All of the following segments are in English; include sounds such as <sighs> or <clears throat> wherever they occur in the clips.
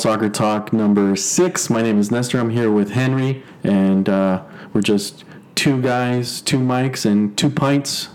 Soccer Talk number six. My name is Nestor. I'm here with Henry, and uh, we're just two guys, two mics, and two pints,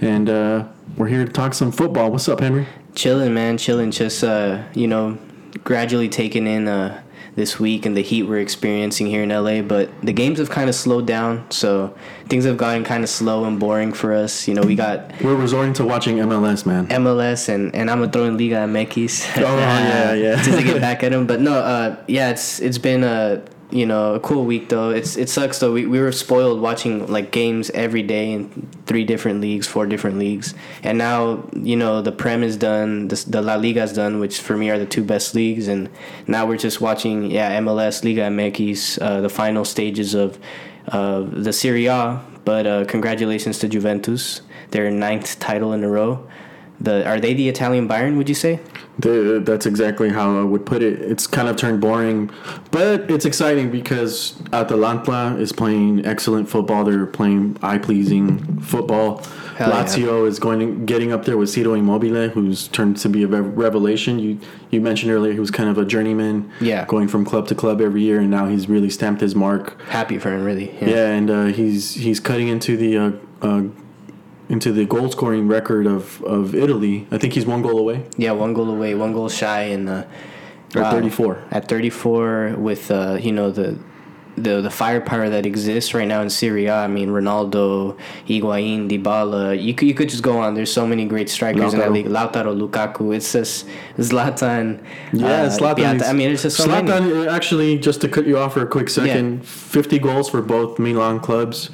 and uh, we're here to talk some football. What's up, Henry? Chilling, man, chilling. Just uh, you know, gradually taking in uh this week and the heat we're experiencing here in LA. But the games have kind of slowed down, so things have gotten kind of slow and boring for us. You know, we got We're resorting to watching MLS, man. MLS and, and I'm gonna throw in Liga MX. Oh, yeah, <laughs> yeah. just to get back at him. But no, uh, yeah, it's it's been a you know a cool week though. It's it sucks though. We, we were spoiled watching like games every day in three different leagues, four different leagues, and now you know the Prem is done, the, the La Liga is done, which for me are the two best leagues, and now we're just watching yeah MLS, Liga MX, uh, the final stages of uh, the Serie A. But uh, congratulations to Juventus, their ninth title in a row. The are they the Italian Bayern? Would you say? The, that's exactly how I would put it. It's kind of turned boring, but it's exciting because Atalanta is playing excellent football. They're playing eye pleasing football. Hell yeah. Lazio is going to, getting up there with Ciro Immobile, who's turned to be a revelation. You you mentioned earlier he was kind of a journeyman, Yeah. going from club to club every year, and now he's really stamped his mark. Happy for him, really. Yeah, and uh, he's he's cutting into the uh, uh, into the goal scoring record of, of Italy. I think he's one goal away Yeah, one goal away, one goal shy, and uh, at wow. 34. At 34, with uh, you know the the the firepower that exists right now in Serie A. I mean, Ronaldo, Higuain, Dybala. You could you could just go on. There's so many great strikers in that league. Lautaro, Lukaku. It's just Zlatan. Yeah, uh, Zlatan. I mean, it's just so. Zlatan, uh, actually, just to cut you off for a quick second, 50 goals for both Milan clubs.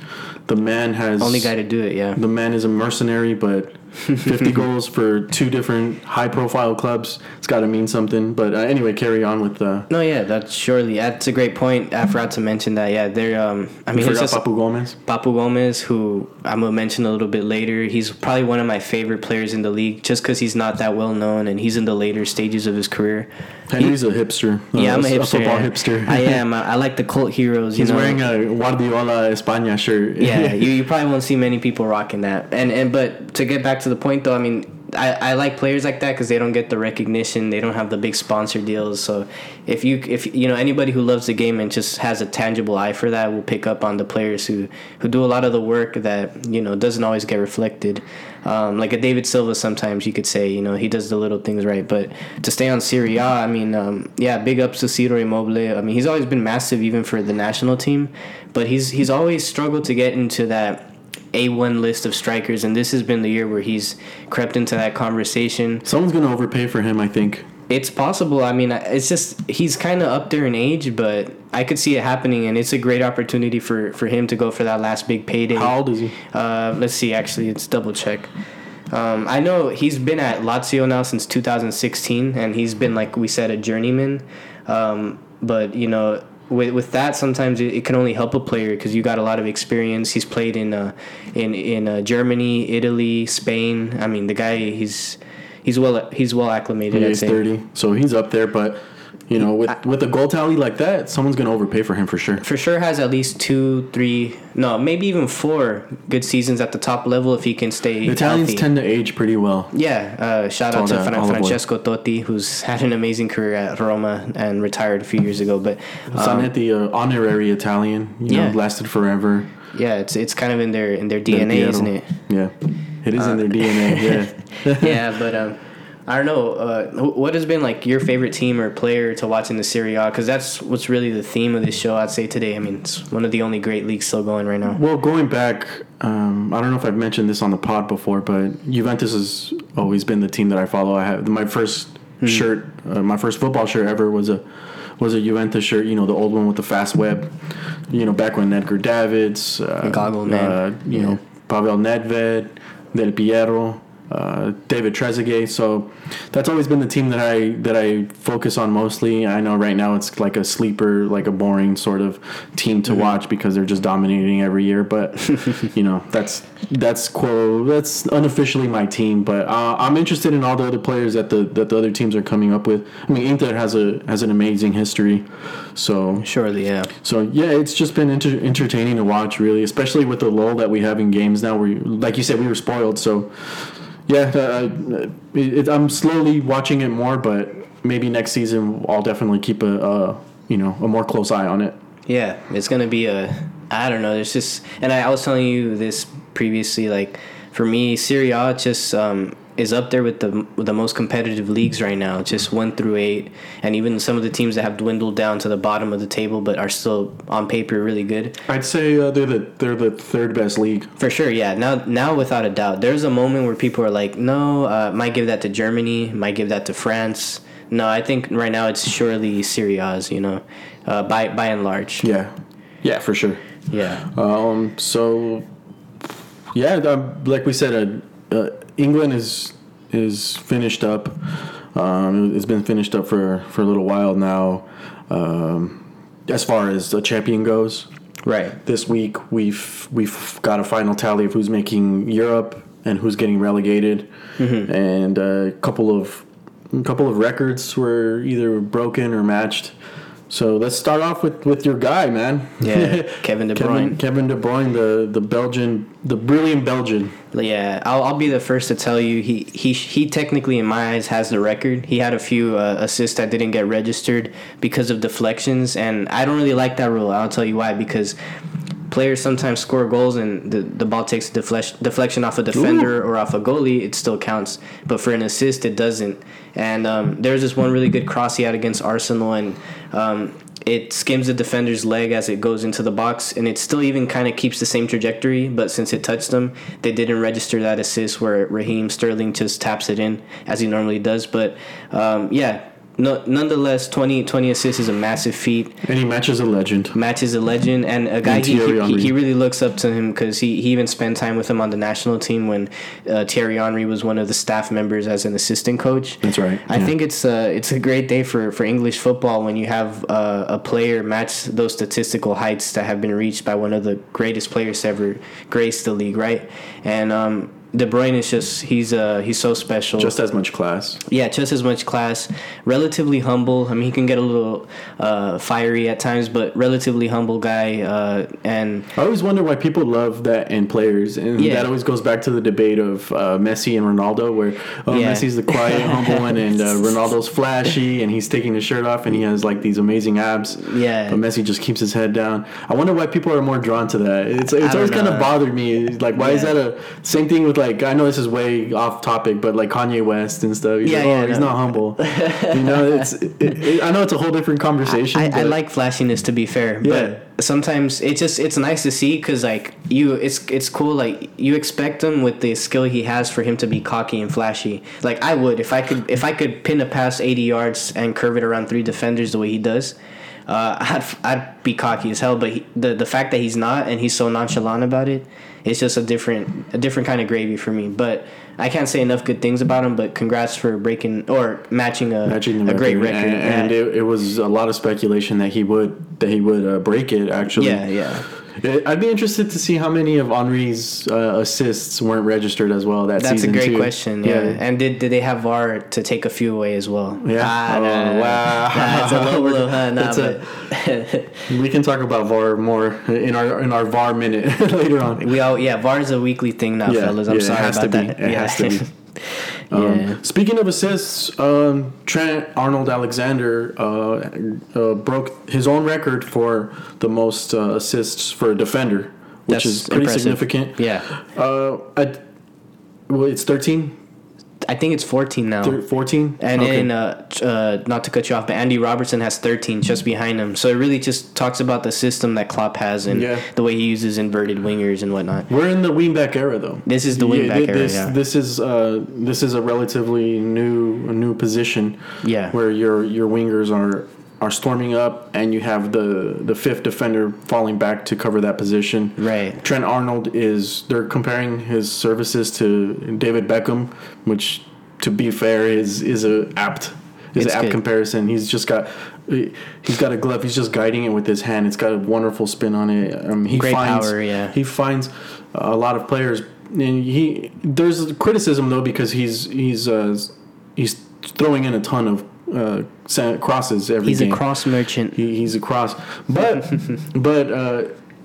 The man has Only guy to do it. Yeah. The man is a mercenary, but <laughs> 50 goals for two different high-profile clubs. It's got to mean something. But uh, anyway, carry on with the. No, yeah, that's surely that's a great point. I forgot to mention that. Yeah, they're. Um, I mean, it's just Papu Gomez. Papu Gomez, who I'm gonna mention a little bit later. He's probably one of my favorite players in the league, just because he's not that well known and he's in the later stages of his career. Henry's a hipster. Yeah, uh, I'm a hipster. football yeah. hipster. I <laughs> am. I, I like the cult heroes. He's know? wearing a Guardiola España shirt. yeah, <laughs> you, you probably won't see many people rocking that. And and but to get back to the point though, I mean, I, I like players like that because they don't get the recognition, they don't have the big sponsor deals. So if you if you know anybody who loves the game and just has a tangible eye for that will pick up on the players who who do a lot of the work that you know doesn't always get reflected. Um, like a David Silva, sometimes you could say you know he does the little things right, but to stay on Serie A, I mean, um, yeah, big ups to Ciro Immobile. I mean, he's always been massive even for the national team, but he's he's always struggled to get into that a1 list of strikers, and this has been the year where he's crept into that conversation. Someone's gonna overpay for him, I think. It's possible. I mean, it's just he's kind of up there in age, but I could see it happening, and it's a great opportunity for for him to go for that last big payday. How old is he? Uh, let's see. Actually, let's double check. Um, I know he's been at Lazio now since 2016, and he's been like we said a journeyman. Um, but you know, with with that, sometimes it, it can only help a player because you got a lot of experience. He's played in uh, in in uh, Germany, Italy, Spain. I mean, the guy he's he's well he's well acclimated. Yeah, he's say. 30, so he's up there. But you know, with with a goal tally like that, someone's gonna overpay for him for sure. for sure has at least two, three, no, maybe even four good seasons at the top level if he can stay. The Italians healthy. tend to age pretty well. Yeah, uh, shout out to that Fran- olive oil. Francesco Totti, who's had an amazing career at Roma and retired a few years ago. But um, Zanetti, uh, honorary Italian, you Yeah. know, lasted forever. yeah, it's it's kind of in their in their DNA, Piero. isn't it? Yeah, it is in Uh, their DNA. Yeah. <laughs> yeah, but um, I don't know. Uh, what has been like your favorite team or player to watch in the Serie A? Because that's what's really the theme of this show. I'd say today. I mean, it's one of the only great leagues still going right now. Well, going back, um, I don't know if I've mentioned this on the pod before, but Juventus has always been the team that I follow. I have my first Hmm. shirt, uh, my first football shirt ever was a was a Juventus shirt. You know, the old one with the fast web. You know, back when Edgar Davids, uh, Goggle man. uh, you Yeah. know, Pavel Nedved, Del Piero. Uh, David Trezeguet, so that's always been the team that I that I focus on mostly. I know right now it's like a sleeper, like a boring sort of team Mm-hmm. to watch because they're just dominating every year. But <laughs> you know that's that's quote that's unofficially my team. But uh, I'm interested in all the other players that the that the other teams are coming up with. I mean, Inter has a has an amazing history, so Surely, yeah. so yeah, it's just been enter- entertaining to watch, really, especially with the lull that we have in games now. Where, like you said, we were spoiled. So yeah, uh, it, it, I'm slowly watching it more, but maybe next season I'll definitely keep a, a you know a more close eye on it. Yeah, it's gonna be a. I don't know. There's just, and I, I was telling you this previously. Like for me, Serie A just um, is up there with the with the most competitive leagues right now. Just one through eight, and even some of the teams that have dwindled down to the bottom of the table, but are still on paper really good. I'd say uh, they're the they're the third best league. For sure, yeah. Now, now without a doubt, there's a moment where people are like, "No, uh, might give that to Germany, might give that to France." No, I think right now it's surely Serie A's. You know, uh, by by and large. Yeah, yeah, for sure. Yeah. Um. So, yeah, um, like we said, uh, uh, England is is finished up. Um, it's been finished up for for a little while now. Um, as far as the champion goes, Right. this week we've we've got a final tally of who's making Europe and who's getting relegated, and a couple of a couple of records were either broken or matched. So let's start off with, with your guy, man. Yeah, <laughs> Kevin De Kevin, Bruyne. Kevin De Bruyne, the the Belgian, the brilliant Belgian. Yeah, I'll, I'll be the first to tell you he he he technically in my eyes has the record. He had a few uh, assists that didn't get registered because of deflections, and I don't really like that rule. I'll tell you why because players sometimes score goals and the, the ball takes a deflection off a defender or off a goalie, it still counts. But for an assist, it doesn't. And um, there's this one really good cross he had against Arsenal, and um, it skims the defender's leg as it goes into the box, and it still even kind of keeps the same trajectory. But since it touched them, they didn't register that assist where Raheem Sterling just taps it in as he normally does. But um, yeah, no, nonetheless, 20, 20 assists is a massive feat And he matches a legend. Matches a legend and a guy And he, he, he really looks up to him because he, he even spent time with him on the national team when uh, Thierry Henry was one of the staff members as an assistant coach. That's right, I yeah. think it's a it's a great day for, for English football when you have uh, a player match those statistical heights that have been reached by one of the greatest players to ever grace the league, right? And um, De Bruyne is just he's uh he's so special. Just as much class. Yeah, just as much class. Relatively humble. I mean, he can get a little uh, fiery at times, but relatively humble guy. Uh, and I always wonder why people love that in players, and Yeah. that always goes back to the debate of uh, Messi and Ronaldo, where oh, Yeah. Messi's the quiet, <laughs> humble one, and uh, <laughs> Ronaldo's flashy, and he's taking his shirt off, and he has like these amazing abs. Yeah. but Messi just keeps his head down. I wonder why people are more drawn to that. It's it's always kind of bothered me. Like, why is that a same thing with like? I know this is way off topic, but like Kanye West and stuff. He's Yeah, like, yeah, oh, he's not humble. <laughs> you know, it's. It, it, I know it's a whole different conversation. I, I but- like flashiness to be fair, Yeah. but sometimes it's just it's nice to see because like you it's it's cool like you expect him with the skill he has for him to be cocky and flashy. Like I would if I could if I could pin a pass eighty yards and curve it around three defenders the way he does. Uh, <laughs> I'd, I'd be cocky as hell, but he, the the fact that he's not and he's so nonchalant about it, it's just a different a different kind of gravy for me. But I can't say enough good things about him. But congrats for breaking or matching a matching a great record. and, and it, it was a lot of speculation that he would that he would uh, break it. Actually, yeah, yeah. I'd be interested to see how many of Henry's uh, assists weren't registered as well that That's a great too. question. Yeah. and did did they have VAR to take a few away as well? Yeah. Ah, Oh, nah, wow. <laughs> Nah, it's a low <laughs> blow, huh? Nah, a- <laughs> we can talk about VAR more in our in our VAR minute later on. we all yeah. VAR is a weekly thing now, Yeah, fellas. I'm yeah, sorry about to be. that. It yeah. has to be. Yeah. Um, speaking of assists, um, Trent Arnold Alexander uh, uh, broke his own record for the most uh, assists for a defender, which That's is pretty impressive. significant. Yeah. Uh, I, well, it's 13, I think it's 14 now. 14? And Okay. then, uh, uh, not to cut you off, but Andy Robertson has 13 just behind him. So it really just talks about the system that Klopp has and Yeah. the way he uses inverted wingers and whatnot. We're in the wingback era, though. This is the wingback thi- era, This, yeah. this is uh, this is a relatively new new position. Yeah. where your your wingers are are storming up, and you have the the fifth defender falling back to cover that position. Right. Trent Arnold is they're comparing his services to David Beckham, which to be fair is is a apt is It's an apt good. comparison. He's just got he's got a glove. He's just guiding it with his hand. It's got a wonderful spin on it. Um, he Great finds power, yeah. he finds a lot of players. And he there's criticism though because he's he's uh, he's throwing in a ton of uh, crosses every He's game. a cross merchant. He, he's a cross, but <laughs> but uh,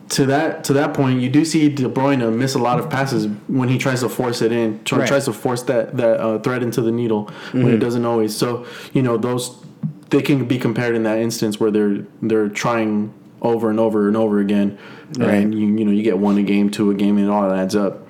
to that to that point, you do see De Bruyne miss a lot of passes when he tries to force it in, try, Right. tries to force that that uh, thread into the needle when Mm-hmm. it doesn't always. So you know those they can be compared in that instance where they're they're trying over and over and over again, Right. and you you know you get one a game, two a game, and it all adds up.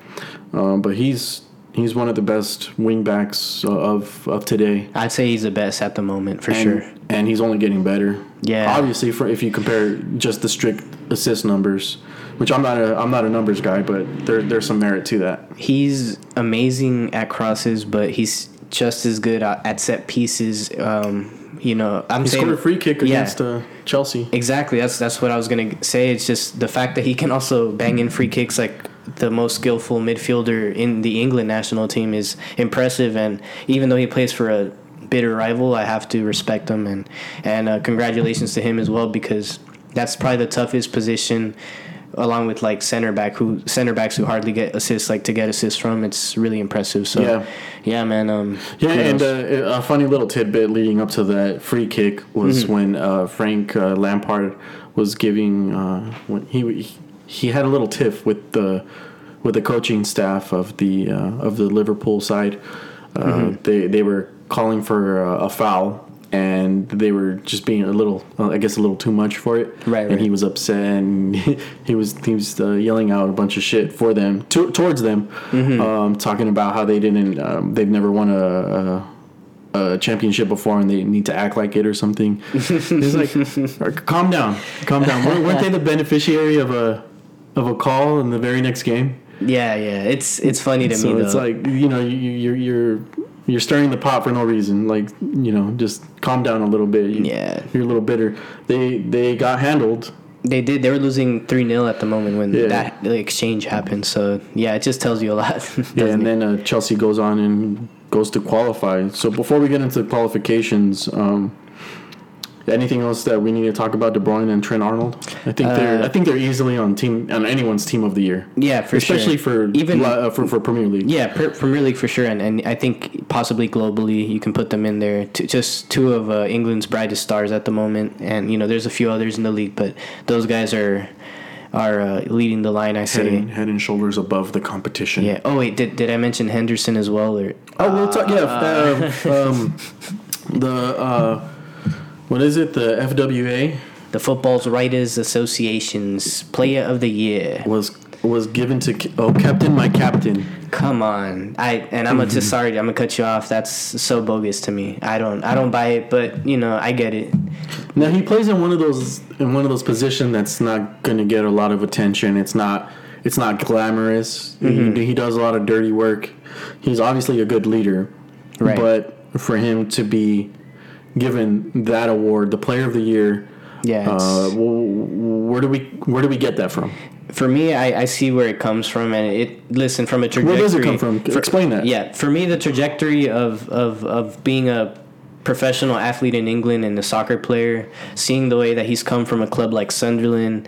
Um, but he's he's one of the best wing backs of of today. I'd say he's the best at the moment for and, sure. And he's only getting better. Yeah. Obviously, for if you compare just the strict assist numbers, which I'm not a I'm not a numbers guy, but there there's some merit to that. He's amazing at crosses, but he's just as good at set pieces. Um, you know, I'm He saying scored a free kick Yeah. against uh, Chelsea. Exactly. That's that's what I was gonna say. It's just the fact that he can also bang in free kicks like the most skillful midfielder in the England national team is impressive. And even though he plays for a bitter rival, I have to respect him and and uh, congratulations to him as well because that's probably the toughest position. Along with like center back who center backs who hardly get assists like to get assists from it's really impressive so Yeah. yeah man um Yeah, and uh, a funny little tidbit leading up to that free kick was Mm-hmm. when uh, Frank uh, Lampard was giving uh, when he he had a little tiff with the with the coaching staff of the uh, of the Liverpool side. Uh, Mm-hmm. They they were calling for uh, a foul. And they were just being a little, uh, I guess, a little too much for it. Right, And right. he was upset, and <laughs> he was he was uh, yelling out a bunch of shit for them, to, towards them, Mm-hmm. um, talking about how they didn't, um, they've never won a, a, a championship before, and they need to act like it or something. <laughs> It's like, calm down, calm down. Weren't, weren't they the <laughs> beneficiary of a of a call in the very next game? yeah yeah it's it's funny to so me though it's like you know you, you- you're you're you're stirring the pot for no reason. Like you know, just calm down a little bit. You, Yeah. you're a little bitter. They they got handled. They did. They were losing three 0 at the moment when Yeah. that the exchange happened. So yeah, it just tells you a lot. <laughs> Yeah, and it? then uh, Chelsea goes on and goes to qualify. So before we get into the qualifications, um, anything else that we need to talk about De Bruyne and Trent Arnold? I think they're Uh, I think they're easily on team on anyone's team of the year, yeah, for especially sure. for even uh, for for Premier League. yeah, per, Premier League for sure, and, and I think possibly globally you can put them in there. T- just two of uh, England's brightest stars at the moment, and you know there's a few others in the league, but those guys are are uh, leading the line. I Head say. and, head and shoulders above the competition. Yeah. Oh wait, did did I mention Henderson as well? Or Oh, we'll talk. Yeah, uh, um, the uh, what is it? The FWA the Football's Writers Association's Player of the Year. was was given to oh Captain, my captain. Come on, I and I'm Mm-hmm. just sorry. I'm gonna cut you off. That's so bogus to me. I don't I don't buy it, but you know I get it. Now he plays in one of those in one of those positions that's not going to get a lot of attention. It's not it's not glamorous. Mm-hmm. He, he does a lot of dirty work. He's obviously a good leader, Right. but for him to be given that award, the Player of the Year, Yeah. uh, where do we where do we get that from? for me, I, I see where it comes from, and it listen from a trajectory. Where does it come from? for- Explain that. Yeah, for me, the trajectory of of of being a professional athlete in England and a soccer player, seeing the way that he's come from a club like Sunderland,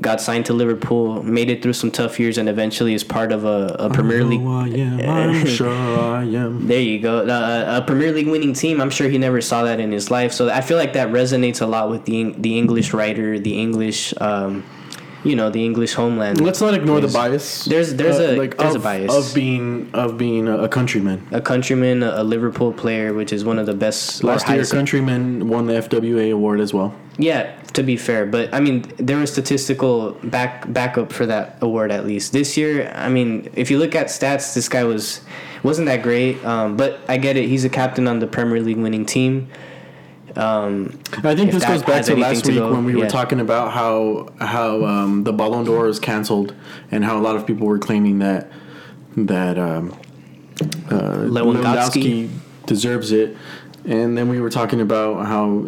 got signed to Liverpool, made it through some tough years, and eventually is part of a, a Premier League I am. I'm <laughs> sure I am. There you go. Uh, a Premier League winning team. I'm sure he never saw that in his life. So I feel like that resonates a lot with the the English writer, the English, um, you know, the English homeland. Let's not ignore the bias. there's- there's a- there's a bias. of being of being a, countryman. a countryman, a Liverpool player, which is one of the best. Last year, countryman won the FWA award as well. Yeah, to be fair, but I mean, there was statistical back backup for that award at least. This year, I mean, if you look at stats, this guy was wasn't that great. Um, but I get it; he's a captain on the Premier League winning team. Um, I think this goes back to last to week go- when we were talking about how how um, the Ballon d'Or is canceled and how a lot of people were claiming that that um, uh, Lewandowski. Lewandowski deserves it, and then we were talking about how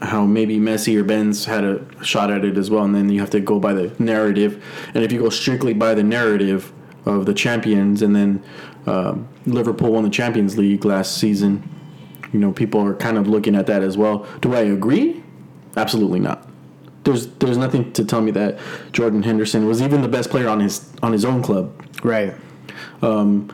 how maybe Messi or Benz had a shot at it as well, and then you have to go by the narrative, and if you go strictly by the narrative of the champions, and then um, Liverpool won the Champions League last season you know people are kind of looking at that as well do i agree absolutely not there's there's nothing to tell me that jordan henderson was even the best player on his on his own club right. Um,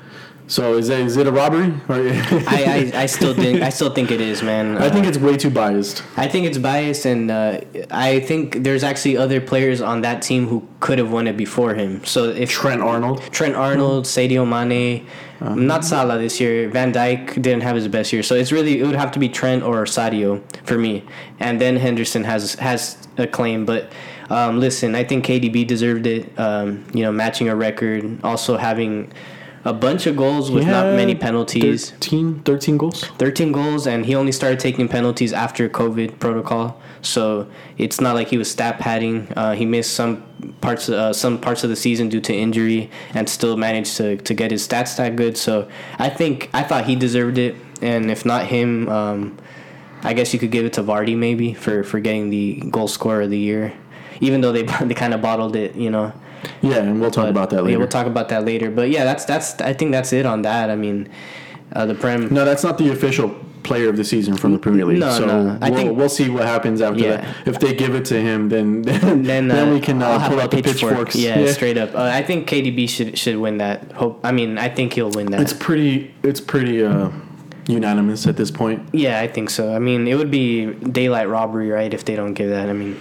So is that is it a robbery? <laughs> I, I, I still think I still think it is, man. I think Uh, it's way too biased. I think it's biased, and uh, I think there's actually other players on that team who could have won it before him. So if Trent Arnold. Trent Arnold, Sadio Mane, not Salah this year. Van Dijk didn't have his best year, so it's really it would have to be Trent or Sadio for me, and then Henderson has has a claim. But um, listen, I think KDB deserved it. Um, you know, matching a record, also having a bunch of goals with not many penalties. 13, 13 goals. 13 goals and he only started taking penalties after covid protocol so it's not like he was stat padding. Uh, he missed some parts uh, some parts of the season due to injury and still managed to, to get his stats that good. So i think i thought he deserved it. And if not him um, i guess you could give it to vardy maybe for, for getting the goal scorer of the year. Even though they, <laughs> they kind of bottled it you know? Yeah, and we'll talk But, about that yeah later. we'll talk about that later. But yeah that's that's i think that's it on that. I mean uh, the prem no, that's not the official player of the season from the Premier League. No, so no. I we'll, think- we'll see what happens after Yeah. that. If they give it to him, then <laughs> then, then, then uh, we can uh, pull out the pitchforks. Yeah, straight up. Uh, I think KDB should should win that. Hope. I mean, I think he'll win that. It's pretty. It's pretty uh, unanimous at this point. yeah, I think so. I mean, it would be daylight robbery, right? If they don't give that. I mean,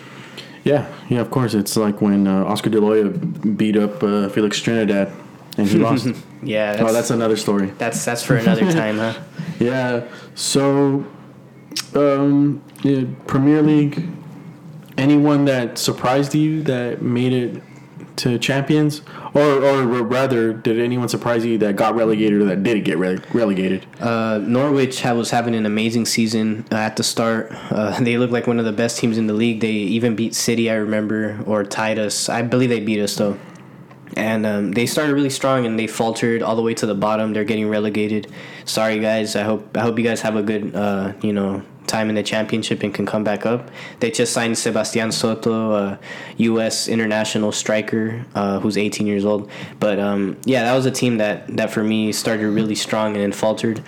Yeah, yeah. Of course, it's like when uh, Oscar De La Hoya beat up uh, Felix Trinidad, and he lost. <laughs> yeah. That's, oh, that's another story. that's that's for another <laughs> time, huh? Yeah. So, um, yeah, Premier League. Anyone that surprised you that made it to champions, or or rather, did anyone surprise you that got relegated or that didn't get rele- relegated? Uh, Norwich was having an amazing season uh, at the start. Uh, <laughs> they looked like one of the best teams in the league. They even beat City, I remember, or tied us. I believe they beat us though. And um, they started really strong, and they faltered all the way to the bottom. They're getting relegated. Sorry, guys. I hope I hope you guys have a good uh, you know time in the championship and can come back up. They just signed Sebastian Soto, a U.S. international striker uh, who's 18 years old. But um, yeah, that was a team that that for me started really strong and then faltered.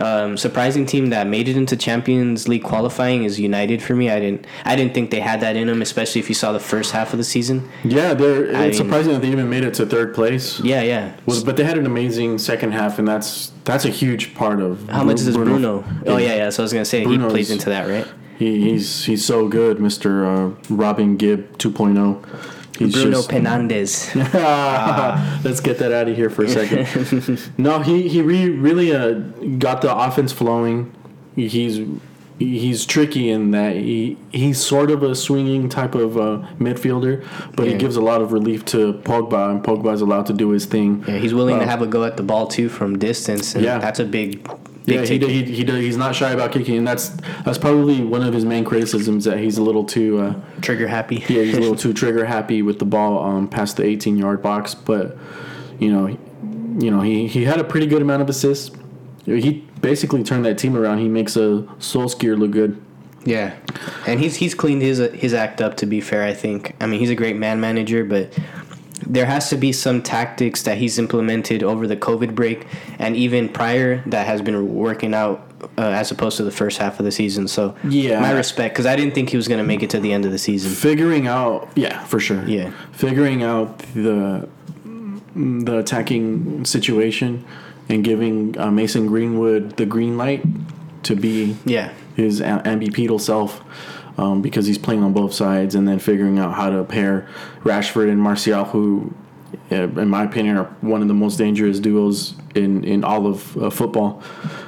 Um, surprising team that made it into Champions League qualifying is United for me. I didn't I didn't think they had that in them, especially if you saw the first half of the season. Yeah, they're. I it's mean- surprising that they even made it to third place. Yeah, yeah. Was, but they had an amazing second half, and that's that's a huge part of How much is Bruno? Oh yeah, yeah. So I was gonna say Bruno's- he plays into that, right? He, he's he's so good, Mister uh, Robin Gibb 2.0. He's Bruno just- Penandes. <laughs> Let's get that out of here for a second. <laughs> no, he he re, really uh, got the offense flowing. He's he's tricky in that he he's sort of a swinging type of uh, midfielder, but he gives a lot of relief to Pogba, and Pogba's allowed to do his thing. Yeah, he's willing to Uh, have a go at the ball too from distance, and Yeah. that's a big, big Yeah, he, ticket. he, he, he he's not shy about kicking, and that's that's probably one of his main criticisms that he's a little too uh, trigger happy. <laughs> yeah he's a little too <laughs> trigger happy with the ball um, past the 18 yard box. But you know, he- you know he, he had a pretty good amount of assists. He basically turned that team around. He makes a Solskjaer look good. Yeah, and he's he's cleaned his his act up. To be fair, I think. I mean, he's a great man manager, but there has to be some tactics that he's implemented over the COVID break and even prior that has been working out uh, as opposed to the first half of the season. So Yeah. my respect because I didn't think he was going to make it to the end of the season. Figuring out, yeah, for sure. Yeah. Figuring out the the attacking situation and giving uh, Mason Greenwood the green light to be Yeah, his ambipedal self um, because he's playing on both sides, and then figuring out how to pair Rashford and Martial, who, uh, in my opinion, are one of the most dangerous duos in, in all of uh, football.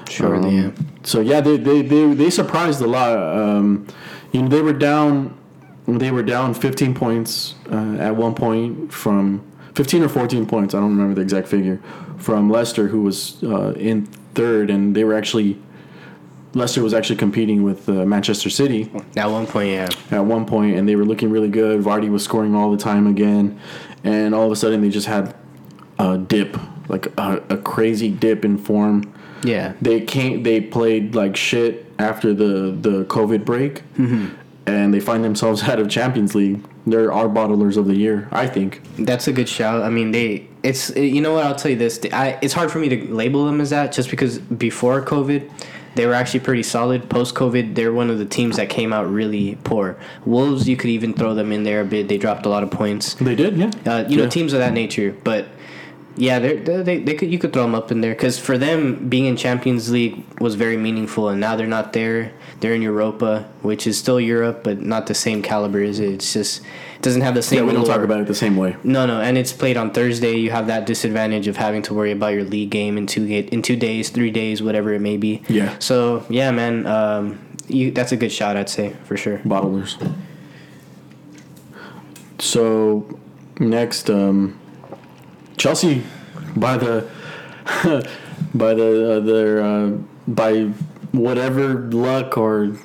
Sure, Um, yeah. So yeah, they, they, they, they surprised a lot. Um, you know, they were down. They were down 15 points uh, at one point from 15 or 14 points. I don't remember the exact figure from Leicester, who was uh, in third, and they were actually Leicester was actually competing with uh, Manchester City at one point, yeah. at one point, and they were looking really good. Vardy was scoring all the time again, and all of a sudden they just had a dip, like a, a crazy dip in form. Yeah, They can't. They played like shit after the the COVID break, and they find themselves <laughs> out of Champions League. They're our bottlers of the year, I think. That's a good shout. I mean, they. It's you know what I'll tell you this. I it's hard for me to label them as that just because before COVID, they were actually pretty solid. Post COVID, they're one of the teams that came out really poor. Wolves, you could even throw them in there a bit. They dropped a lot of points. They did, yeah. Uh, you know, teams of that nature. But Yeah, they're, they're, they they could you could throw them up in there because for them being in Champions League was very meaningful, and now they're not there. They're in Europa, which is still Europe, but not the same caliber as it. It's just it doesn't have the same. Yeah, we don't talk about it the same way. No, no, and it's played on Thursday. You have that disadvantage of having to worry about your league game in two in two days, three days, whatever it may be. Yeah. So yeah, man, um, you that's a good shot, I'd say for sure. bottlers. So next, um, Chelsea by the <laughs> by the uh, their uh, by whatever luck or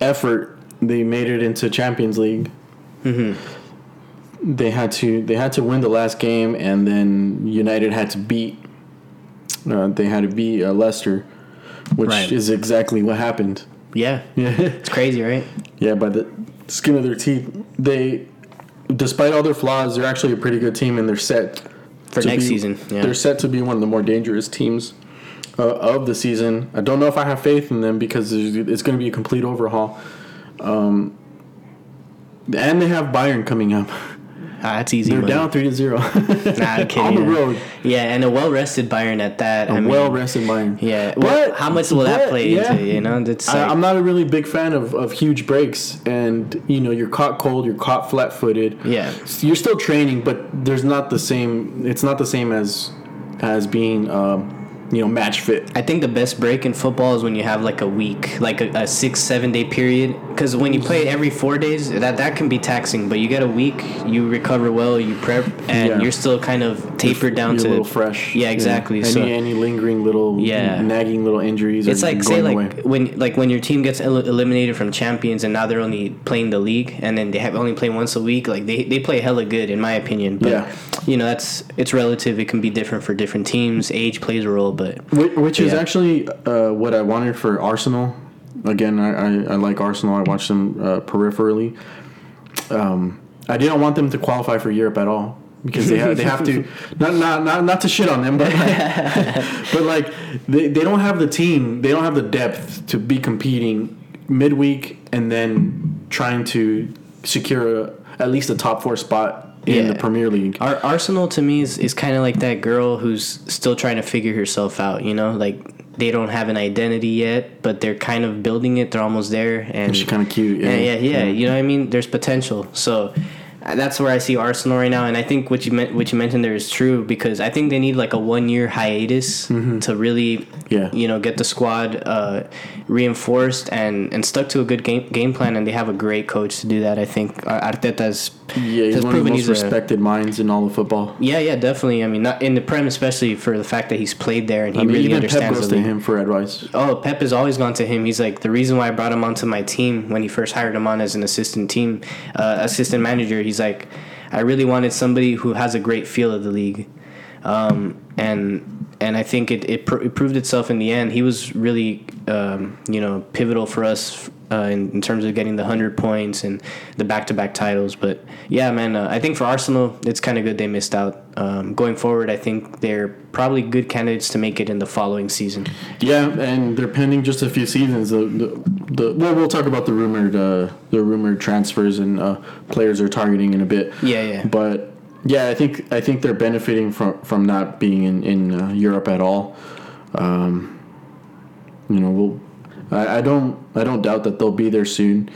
effort they made it into Champions League. They had to they had to win the last game, and then United had to beat. Uh, they had to beat uh, Leicester, which Right. is exactly what happened. Yeah, Yeah. <laughs> it's crazy, right? Yeah, by the skin of their teeth, they, despite all their flaws, they're actually a pretty good team, and they're set For next be- season, yeah. They're set to be one of the more dangerous teams uh, of the season. I don't know if I have faith in them because it's going to be a complete overhaul. Um, and they have Bayern coming up. <laughs> That's easy. They're money. down three to zero Nah, I'm <laughs> kidding. on the yeah. road. Yeah, and a well rested Bayern at that. A I mean, well rested Bayern. Yeah. Well, But- how much will that play yeah. into? You know, that's I, like, I'm not a really big fan of, of huge breaks, and you know you're caught cold, you're caught flat-footed. Yeah. you're still training, but there's not the same. It's not the same as as being um, you know match fit. I think the best break in football is when you have like a week, like a, a six, seven day period. Because when you play every four days, that that can be taxing. But you get a week, you recover well, you prep, and Yeah. you're still kind of tapered down you're to a little fresh. Yeah, exactly. Any So- any lingering little Yeah. nagging little injuries. It's like say like away. when like when your team gets el- eliminated from champions and now they're only playing the league and then they have only play once a week. Like they, they play hella good in my opinion. But Yeah. you know that's it's relative. It can be different for different teams. Age plays a role, but Which, which is Yeah. actually uh, what I wanted for Arsenal. Again, I, I, I like Arsenal. I watch them uh, peripherally. Um, I didn't want them to qualify for Europe at all because they have, they have to <laughs> not, not not not to shit on them, but like, <laughs> but like they, they don't have the team, they don't have the depth to be competing midweek and then trying to secure a, at least a top four spot in Yeah. the Premier League. Ar- Arsenal to me is, is kind of like that girl who's still trying to figure herself out. You know, like they don't have an identity yet, but they're kind of building it. They're almost there, and She's kind of cute. yeah, yeah, yeah. You know what I mean? There's potential. So uh, that's where I see Arsenal right now, and I think what you meant, what you mentioned there is true because I think they need like a one year hiatus to really, Mm-hmm. Yeah. you know, get the squad uh, reinforced and and stuck to a good game game plan, and they have a great coach to do that. I think Arteta's Yeah, he's one of the proven most he's a- respected minds in all of football. yeah, yeah, definitely. I mean, not in the Prem, especially for the fact that he's played there and he I mean, really even Pep understands goes to him for advice. Oh, Pep has always gone to him. He's like the reason why I brought him onto my team when he first hired him on as an assistant team, uh, assistant manager. He's like, I really wanted somebody who has a great feel of the league, um, and and I think it it, pr- it proved itself in the end. He was really um, you know pivotal for us. Uh, in, in terms of getting the 100 points and the back-to-back titles but yeah man uh, i think for arsenal it's kind of good they missed out um, going forward i think they're probably good candidates to make it in the following season Yeah, and they're pending just a few seasons. The, the, the well, we'll talk about the rumored uh, the rumored transfers and uh, players they're targeting in a bit. Yeah, yeah. But yeah, I think I think they're benefiting from from not being in in uh, Europe at all. Um, you know, we'll. I, I don't I don't doubt that they'll be there soon.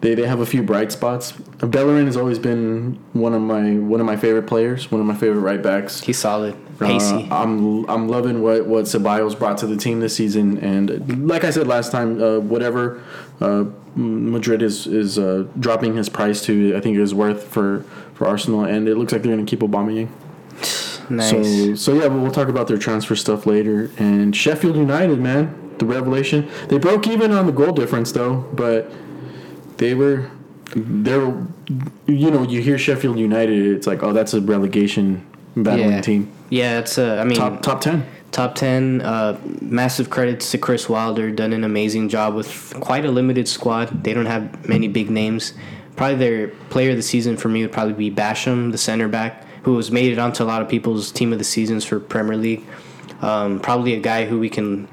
They, they have a few bright spots. Bellerin has always been one of my one of my favorite players, one of my favorite right backs. He's solid, pacey. Uh, I'm I'm loving what what Ceballos brought to the team this season, and like I said last time, uh, whatever uh, Madrid is is uh, dropping his price to, I think it is worth for for Arsenal, and it looks like they're going to keep Aubameyang. <sighs> nice. So so yeah, but we'll talk about their transfer stuff later. And Sheffield United, man, the revelation. They broke even on the goal difference though, but they were they're you know you hear Sheffield United, it's like oh that's a relegation battling yeah, team. yeah. It's uh, I mean, Top top ten. top ten. Uh, massive credits to Chris Wilder. Done an amazing job with quite a limited squad. They don't have many big names. Probably their player of the season for me would probably be Basham, the center back, who has made it onto a lot of people's team of the seasons for Premier League. Um, probably a guy who we can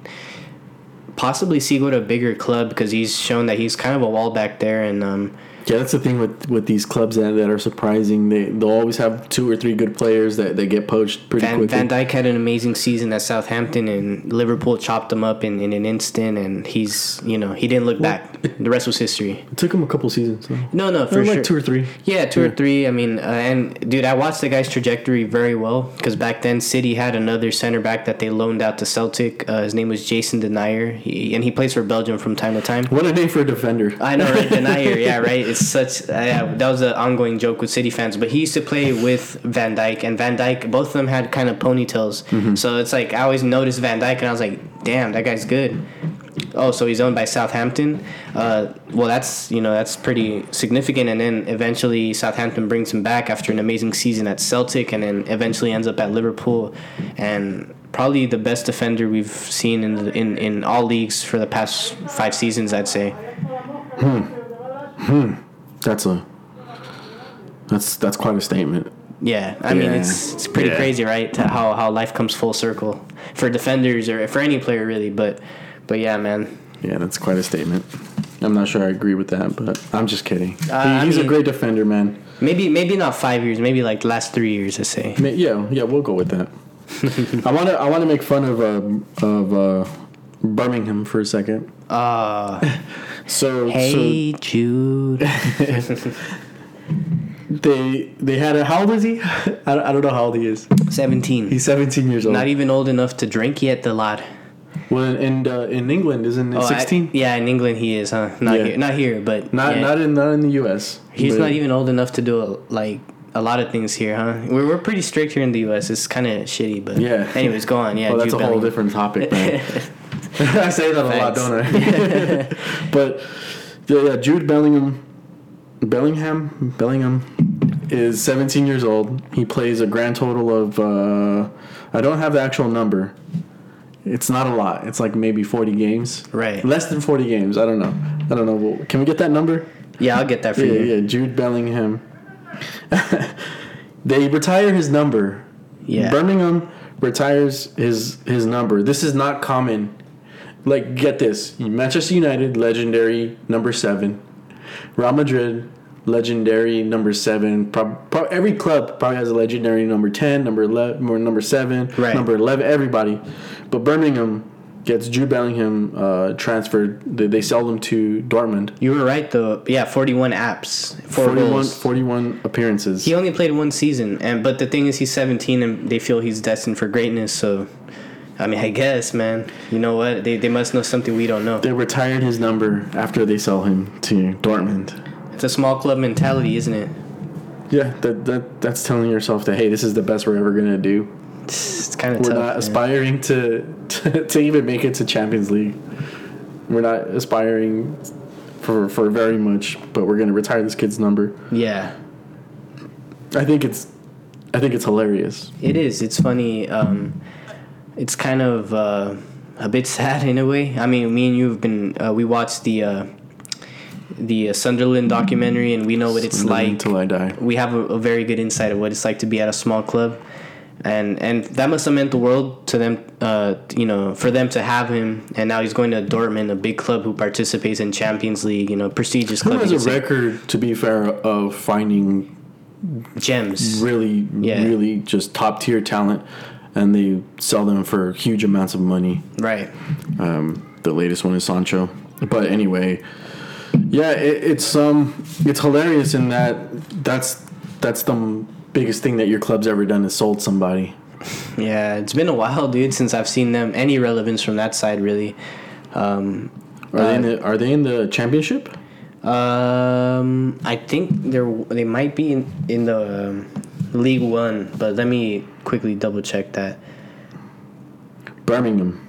possibly see go to a bigger club because he's shown that he's kind of a wall back there and um, Yeah, that's the thing with, with these clubs that, that are surprising. They they'll always have two or three good players that they get poached pretty Van, quickly. Van Dijk had an amazing season at Southampton, and Liverpool chopped him up in, in an instant. And he's, you know, he didn't look back. The rest was history. it took him a couple seasons. So. No, no, for Or like sure. two or three. Yeah, two Yeah. or three. I mean, uh, and dude, I watched the guy's trajectory very well because back then City had another center back that they loaned out to Celtic. Uh, his name was Jason Denayer, he, and he plays for Belgium from time to time. What a name for a defender. I know, right? <laughs> Denayer, yeah, right. It's such. Uh, yeah, that was an ongoing joke with City fans. But he used to play with Van Dijk, and Van Dijk, both of them had kind of ponytails. So it's like I always noticed Van Dijk, and I was like, damn, that guy's good. Oh, so he's owned by Southampton. Uh, well, that's you know that's pretty significant. And then eventually Southampton brings him back after an amazing season at Celtic, and then eventually ends up at Liverpool, and probably the best defender we've seen in the, in in all leagues for the past five seasons, I'd say. That's a that's that's quite a statement. Yeah, I mean it's it's pretty Yeah. crazy, right? To how how life comes full circle for defenders or for any player really. But but yeah, man. Yeah, that's quite a statement. I'm not sure I agree with that, but I'm just kidding. Uh, He- I he's mean- a great defender, man. Maybe maybe not five years, maybe like the last three years. I say. Yeah, yeah, we'll go with that. <laughs> I want to I want to make fun of uh, of uh, Birmingham for a second. Uh, <laughs> So hey Jude. <laughs> they they had a how old is he? <laughs> I don't, I don't know how old he is. Seventeen. He's 17 years old. not even old enough to drink yet. The lad. well, in uh, in England isn't it Oh, 16? yeah, in England he is, huh? Not Yeah. here. Not here, but Not yeah. not in not in the U.S. He's not even old enough to do a, like a lot of things here, huh? We're, we're pretty strict here in the U.S. It's kind of shitty, but Yeah. Anyways, go on. Yeah, Well, that's Jude a whole Bellingham. different topic, man. <laughs> I say that a lot, don't I? <laughs> <laughs> but yeah, Jude Bellingham, Bellingham, Bellingham is 17 years old. He plays a grand total of uh, I don't have the actual number. It's not a lot. It's like maybe 40 games. Right. Less than 40 games. I don't know. I don't know. Well, Can we get that number? Yeah, I'll get that for Yeah, you. yeah. Jude Bellingham. they retire his number. Yeah. Birmingham retires his his number. This is not common. Like get this: Manchester United legendary number seven, Real Madrid legendary number seven. Prob- prob- every club probably has a legendary number ten, number eleven, or number seven, Right. number eleven. Everybody, but Birmingham gets Jude Bellingham uh, transferred. They, they sell them to Dortmund. You were right though. Yeah, 41 apps, four 41, goals. 41 appearances. He only played one season, and but the thing is, he's 17, and they feel he's destined for greatness. So, I mean, I guess, man. You know what? They they must know something we don't know. They retired his number after they sell him to Dortmund. It's a small club mentality, isn't it? Yeah, that, that that's telling yourself that hey, this is the best we're ever gonna do. It's, kind of We're tough. not man. aspiring to, to <laughs> to even make it to Champions League. We're not aspiring for for very much, but we're gonna retire this kid's number. Yeah, I think it's I think it's hilarious. it is. It's funny. Um, it's kind of uh, a bit <laughs> sad in a way. I mean, me and you have been. Uh, we watched the uh, the uh, Sunderland documentary, and we know what it's like. until I die. we have a, a very good insight of what it's like to be at a small club, and and that must have meant the world to them. Uh, you know, for them to have him, and now he's going to Dortmund, a big club who participates in Champions League. You know, prestigious Who club. has a say. record, to be fair, of finding Gems. really, Yeah. really just top tier talent, and they sell them for huge amounts of money. Right. Um, the latest one is Sancho. But anyway, yeah, it, it's um, it's hilarious in that that's that's the biggest thing that your club's ever done is sold somebody. Yeah, it's been a while, dude, since I've seen them any relevance from that side, really. Um, Are they in the Are they in the championship? um, I think they're they might be in in the um, League One, but let me quickly double check that. Birmingham.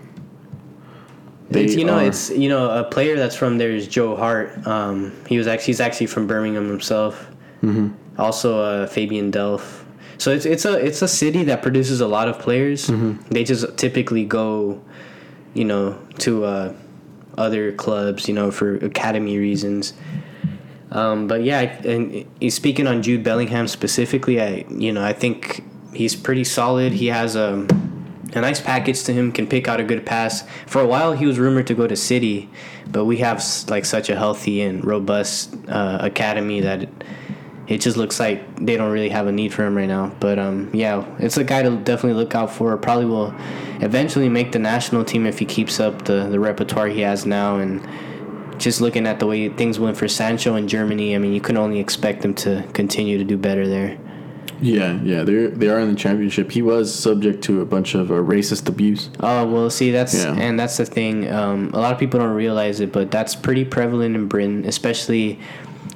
They it's, you know, are- it's you know a player that's from there is Joe Hart. Um, he was actually he's actually from Birmingham himself. Mm-hmm. Also, uh, Fabian Delph. So it's it's a it's a city that produces a lot of players. Mm-hmm. They just typically go, you know, to uh, other clubs, you know, for academy reasons. Um, but yeah, and speaking on Jude Bellingham specifically. I you know I think he's pretty solid. He has a a nice package to him, can pick out a good pass. For a while, he was rumored to go to City, but we have like such a healthy and robust uh, academy that it, it just looks like they don't really have a need for him right now. But um, yeah, it's a guy to definitely look out for. Probably will eventually make the national team if he keeps up the the repertoire he has now and. Just looking at the way things went for Sancho in Germany, I mean, you can only expect them to continue to do better there. Yeah, yeah, they they are in the championship. He was subject to a bunch of uh, racist abuse. Oh well, see that's Yeah. and that's the thing. Um, a lot of people don't realize it, but that's pretty prevalent in Britain, especially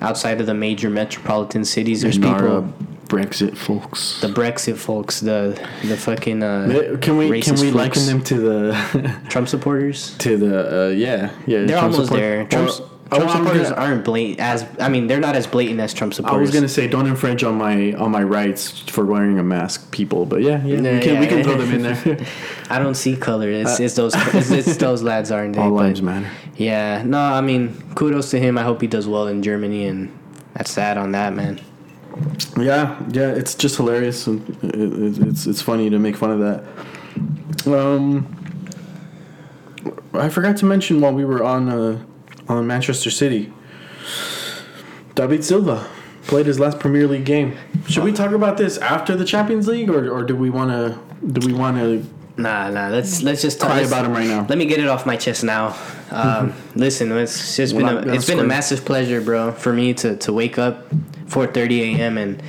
outside of the major metropolitan cities. There's people, Brexit folks. the Brexit folks, the the fucking uh, They- can we can racist we folks. liken them to the <laughs> Trump supporters. to the uh, yeah yeah They're Trump almost support- there. Trump's, Well, Trump well, I'm supporters gonna- aren't blatant as I mean they're not as blatant as Trump supporters. I was gonna say don't infringe on my on my rights for wearing a mask, people. But yeah, yeah, Yeah, we can we yeah. can throw them in there. <laughs> I don't see color. It's, it's those it's, it's <laughs> those lads aren't they? Uh, All lives matter. Yeah, no, I mean, kudos to him. I hope he does well in Germany, and that's sad on that, man. Yeah, yeah, it's just hilarious. and It, it, it's it's funny to make fun of that. Um, I forgot to mention while we were on uh, on Manchester City, David Silva played his last Premier League game. Should we talk about this after the Champions League, or, or do we want to do we want to Nah, nah. Let's let's just talk about him right now? Let me get it off my chest now. <laughs> Um, listen, it's just We're been a, it's been a massive pleasure, bro, for me to, to wake up 4:30 a.m. and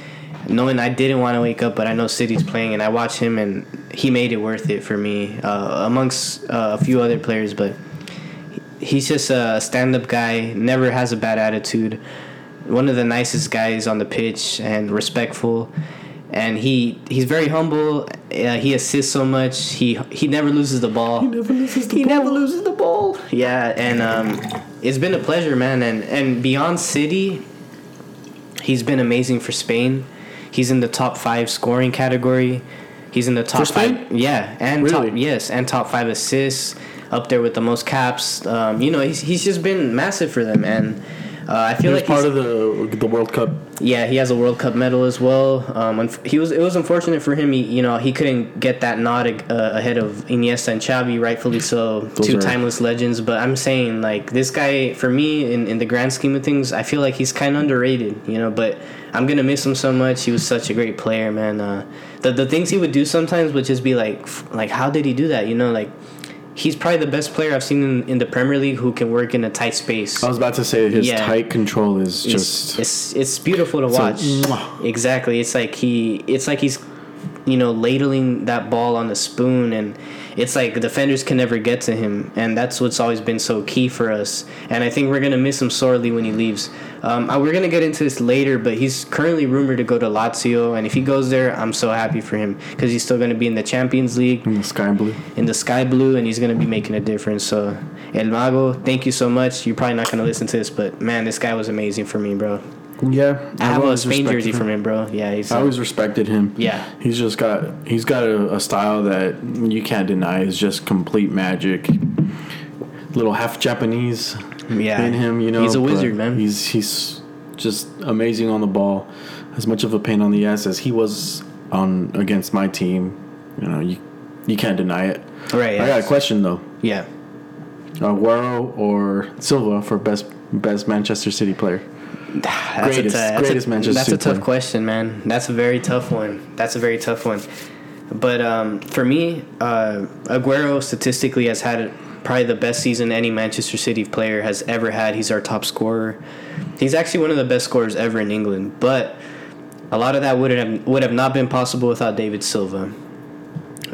knowing I didn't want to wake up, but I know City's playing, and I watch him, and he made it worth it for me, uh, amongst uh, a few other players. But he's just a stand-up guy, never has a bad attitude, one of the nicest guys on the pitch, and respectful. And he he's very humble. Uh, he assists so much. He he never loses the ball. He never loses the he never loses the ball. Yeah, and um, it's been a pleasure, man. And and beyond City, he's been amazing for Spain. He's in the top five scoring category. He's in the top five. Yeah, and Really? top yes, and top five assists. Up there with the most caps. Um, you know, he's he's just been massive for them, and uh, I feel was like part of the the World Cup. yeah, he has a World Cup medal as well. Um, he was it was unfortunate for him. He, you know, he couldn't get that nod uh, ahead of Iniesta and Xavi, rightfully so, Those two are- timeless legends. But I'm saying like this guy for me in, in the grand scheme of things, I feel like he's kind of underrated. You know, but I'm gonna miss him so much. He was such a great player, man. Uh, the the things he would do sometimes would just be like like how did he do that? You know, like. He's probably the best player I've seen in, in the Premier League who can work in a tight space I was about to say his Yeah. tight control is it's, just it's it's beautiful to watch. mwah. exactly. It's like he it's like he's you know ladling that ball on the spoon and it's like defenders can never get to him and that's what's always been so key for us and I think we're gonna miss him sorely when he leaves. Um, uh, we're gonna get into this later, but he's currently rumored to go to Lazio, and if he goes there, I'm so happy for him because he's still gonna be in the Champions League in the sky blue. in the sky blue and he's going to be making a difference. So, El Mago, thank you so much. You're probably not going to listen to this, but man, this guy was amazing for me, bro. Yeah, I have a Spain jersey him. from him, bro. Yeah, he's I always respected him. Yeah. he's just got he's got a, a style that you can't deny is just complete magic. Little half Japanese Yeah. in him, you know. He's a wizard, man. He's he's just amazing on the ball. As much of a pain on the ass as he was on against my team, you know, you you can't deny it. right. I got a question though. Yeah. Aguero or Silva for best best Manchester City player? That's <sighs> Greatest- a, that's greatest a, Manchester That's a tough player. question, man. That's a very tough one. That's a very tough one. But um, for me, uh, Aguero statistically has had probably the best season any Manchester City player has ever had. He's our top scorer. He's actually one of the best scorers ever in England. But a lot of that would have would have not been possible without David Silva.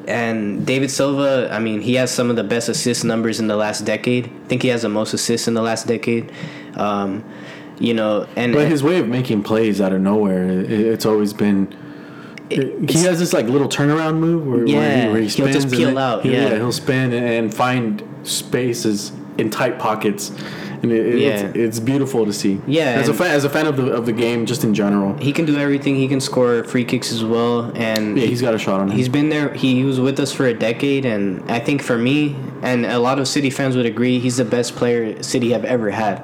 And David Silva, I mean, he has some of the best assist numbers in the last decade. I think he has the most assists in the last decade. Um, you know, and But his way of making plays out of nowhere, it's always been. he has this like little turnaround move where, where, Yeah, he, where he he'll just peel then- out, he- yeah. he'll spin and, find spaces in tight pockets, and it, it- Yeah. it's, it's beautiful to see. Yeah, as a fan, as a fan of the of the game, just in general. he can do everything. He can score free kicks as well, and Yeah, he's got a shot on him. he's been there. He was with us for a decade, and I think for me and a lot of City fans would agree, he's the best player City have ever had.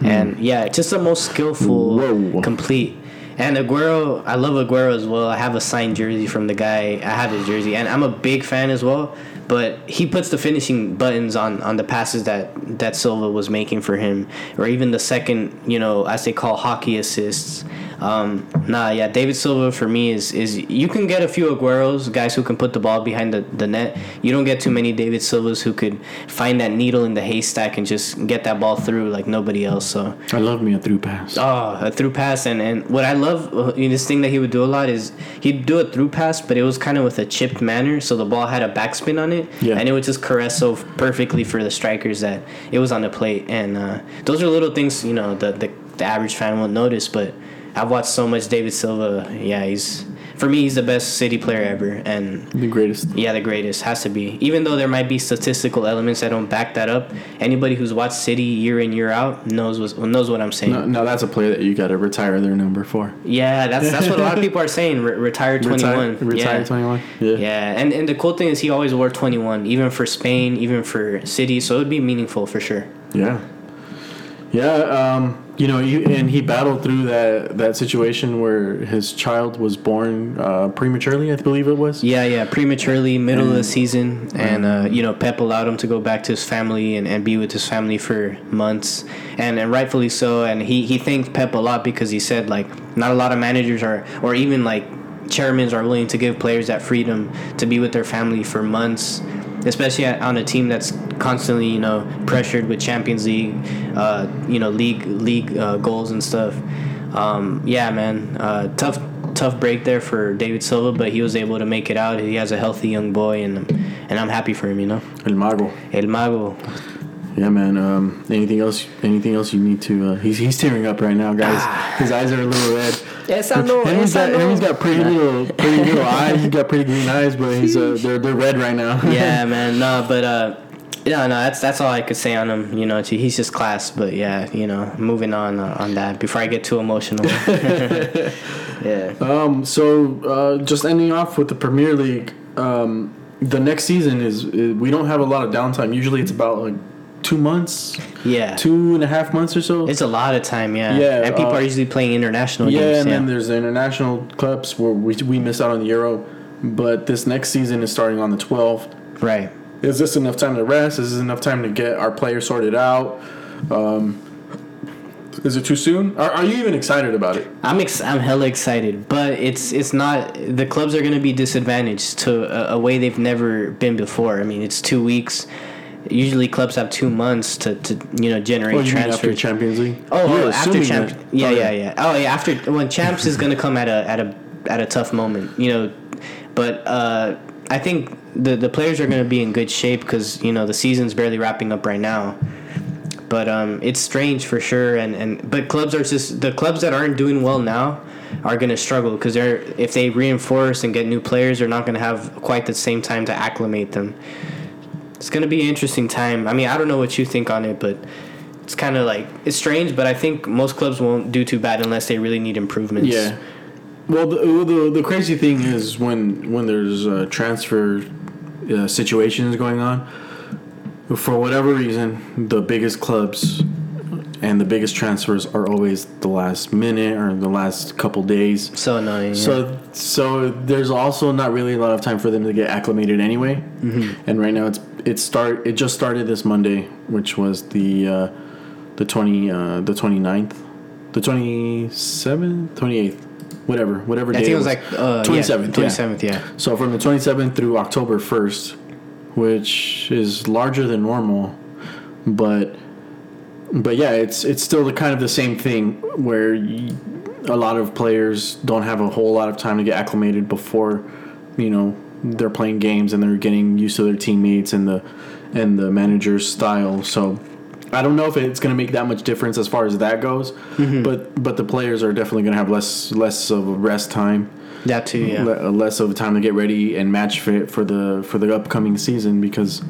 Hmm. And yeah, just the most skillful, Whoa. complete. And Aguero, I love Aguero as well. I have a signed jersey from the guy. I have his jersey, and I'm a big fan as well. But he puts the finishing buttons on, on the passes that that Silva was making for him, or even the second, you know, as they call hockey assists. Um, nah, yeah, David Silva for me is is you can get a few Agueros, guys who can put the ball behind the, the net. You don't get too many David Silvas who could find that needle in the haystack and just get that ball through like nobody else. So I love me a through pass. Oh, a through pass, and, and what I love, uh, you know, this thing that he would do a lot is he'd do a through pass, but it was kind of with a chipped manner, so the ball had a backspin on it, Yeah. and it would just caress so perfectly for the strikers that it was on the plate, and uh, those are little things, you know, the, the the average fan won't notice, but I've watched so much David Silva. Yeah, he's for me, he's the best City player ever, and The greatest. yeah, the greatest has to be. Even though there might be statistical elements that don't back that up, anybody who's watched City year in year out knows what knows what I'm saying. No, no, that's a player that you got to retire their number for. Yeah, that's that's what a lot of people are saying. Re- retire twenty one. Retire, retire yeah. 21. Yeah. Yeah, and and the cool thing is he always wore twenty one, even for Spain, even for City. So it'd be meaningful for sure. Yeah. Yeah, um, you know, he, and he battled through that, that situation where his child was born uh, prematurely, I believe it was. Yeah, yeah, prematurely, middle of the And- season, and uh, you know Pep allowed him to go back to his family and, and be with his family for months, and and rightfully so. And he he thanked Pep a lot because he said like not a lot of managers are or even like chairmen are willing to give players that freedom to be with their family for months, especially on a team that's constantly you know pressured with Champions League, uh, you know league league uh, goals and stuff. Um, yeah, man, uh, tough tough break there for David Silva, but he was able to make it out. He has a healthy young boy, and and I'm happy for him. You know, El Mago. El Mago. Yeah, man. Um, anything else? Anything else you need to? Uh, he's he's tearing up right now, guys. Ah. His eyes are a little red. Yes, I know. Henry's yes, I got, Henry's know. got pretty little, pretty little <laughs> eyes. He's got pretty green eyes, but he's uh, they're they're red right now. yeah, <laughs> man. No, but uh, yeah, no. That's that's all I could say on him. You know, he's just class. But yeah, you know, moving on uh, on that before I get too emotional. <laughs> yeah. Um. So, uh, just ending off with the Premier League. Um, the next season is, is we don't have a lot of downtime. Usually, it's about like two months, Yeah. two and a half months or so. It's a lot of time, yeah. Yeah, And people uh, are usually playing international yeah, games. and yeah. then there's the international clubs where we we missed out on the Euro, but this next season is starting on the 12th. right. Is this enough time to rest? Is this enough time to get our players sorted out? Um, is it too soon? Are, are you even excited about it? I'm ex- I'm hella excited, but it's it's not the clubs are going to be disadvantaged to a, a way they've never been before. I mean, it's two weeks. Usually, clubs have two months to, to you know generate Oh, you mean after. Champions League? Oh, oh, after champ. Yeah, oh, yeah, yeah. Oh, yeah. After when champs is gonna come at a at a at a tough moment, you know. But uh, I think the the players are gonna be in good shape because you know the season's barely wrapping up right now. But um, it's strange for sure, and, and but clubs are just the clubs that aren't doing well now are gonna struggle because they're if they reinforce and get new players, they're not gonna have quite the same time to acclimate them. It's gonna be an interesting time. I mean, I don't know what you think on it, but it's kind of like it's strange. But I think most clubs won't do too bad unless they really need improvements. Yeah. Well, the, the the crazy thing is when when there's uh, transfer uh, situations going on, for whatever reason, the biggest clubs and the biggest transfers are always the last minute or the last couple days. So annoying. yeah. So so there's also not really a lot of time for them to get acclimated anyway. Mm-hmm. And right now it's it start it just started this Monday, which was the uh, the 20 uh, the 29th, the 27th, 28th, whatever, whatever I day think it was like uh, 27th, yeah. Twenty seventh. Yeah. So from the 27th through October 1st, which is larger than normal, but but yeah, it's it's still the kind of the same thing where a lot of players don't have a whole lot of time to get acclimated before, you know, they're playing games and they're getting used to their teammates and the and the manager's style. So I don't know if it's going to make that much difference as far as that goes, mm-hmm. but but the players are definitely going to have less less of a rest time That too. Yeah. le- less of a time to get ready and match fit for the for the upcoming season because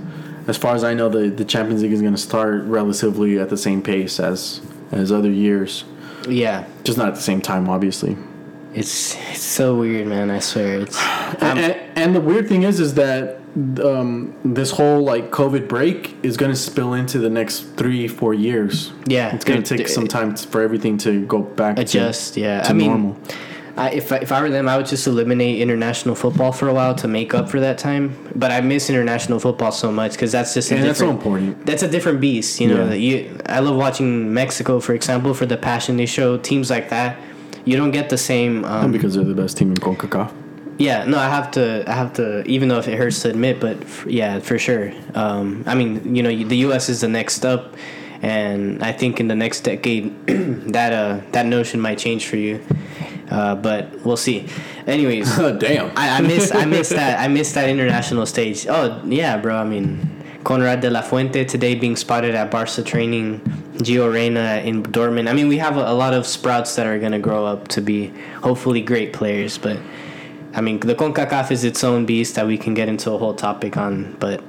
as far as I know the the Champions League is going to start relatively at the same pace as as other years Yeah. just not at the same time obviously It's it's so weird, man. I swear. It's and, and, and the weird thing is is that um, this whole like COVID break is going to spill into the next three, four years. Yeah, It's going to take it- some time for everything to go back adjust. to, yeah, to I mean, normal. I, if I, if I were them, I would just eliminate international football for a while to make up for that time. But I miss international football so much because that's just a And that's so important. That's a different beast, you know. Yeah. You, I love watching Mexico, for example, for the passion they show. Teams like that, you don't get the same. Um, And because they're the best team in CONCACAF. Yeah, no, I have to. I have to. Even though if it hurts to admit, but f- yeah, for sure. Um, I mean, you know, the U.S. is the next up, and I think in the next decade, <clears throat> that uh, that notion might change for you. Uh, but we'll see. Anyways, oh, <laughs> Damn. I, I miss I miss that I miss that international stage. Oh yeah, bro. I mean, Konrad de la Fuente today being spotted at Barca training, Gio Reyna in Dortmund. I mean, we have a, a lot of sprouts that are gonna grow up to be hopefully great players. But I mean, the Concacaf is its own beast that we can get into a whole topic on. But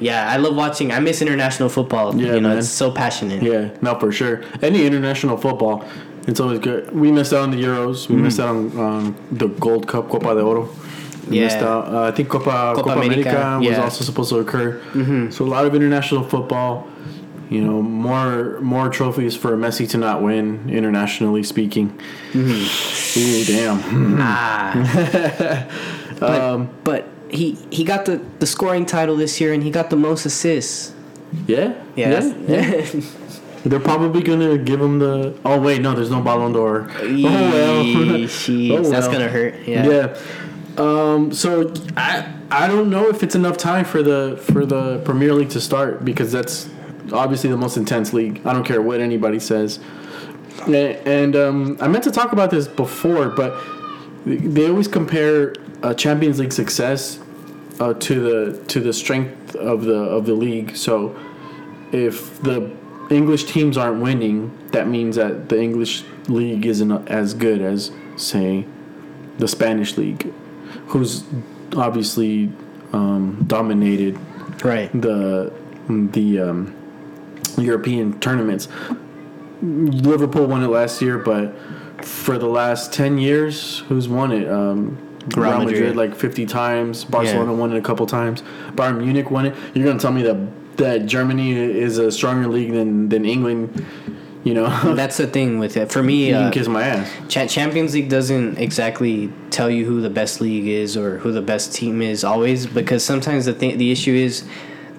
yeah, I love watching. I miss international football. Yeah, you know, man. it's so passionate. Yeah, no, for sure. Any international football, it's always good. We missed out on the Euros. We missed out on um, the Gold Cup, Copa de Oro. We Yeah. missed out. Uh, I think Copa, Copa, America, America, was yeah. also supposed to occur. So a lot of international football. You know, more more trophies for Messi to not win internationally speaking. Ooh, damn. <laughs> Ah. <laughs> but, Um, but he he got the, the scoring title this year and he got the most assists. Yeah, Yeah, yeah. <laughs> yeah. They're probably gonna give him the. Oh wait, no, there's no Ballon d'Or. Oh well. <laughs> Oh, that's well. gonna hurt. Yeah. Yeah. Um, so I I don't know if it's enough time for the for the Premier League to start because that's obviously the most intense league. I don't care what anybody says. And um, I meant to talk about this before, but they always compare a Champions League success uh, to the to the strength of the of the league. So if the English teams aren't winning, that means that the English league isn't as good as say the Spanish league, who's obviously um, dominated Right. the the um, European tournaments. Liverpool won it last year, but for the last ten years, who's won it? Um, Real Real Madrid, Madrid. like fifty times. Barcelona won it a couple times. Bayern Munich won it. You're gonna tell me that that Germany is a stronger league than than England? You know, <laughs> That's the thing with it. For me, can uh, kiss my ass. Cha- Champions League doesn't exactly tell you who the best league is or who the best team is always because sometimes the th- the issue is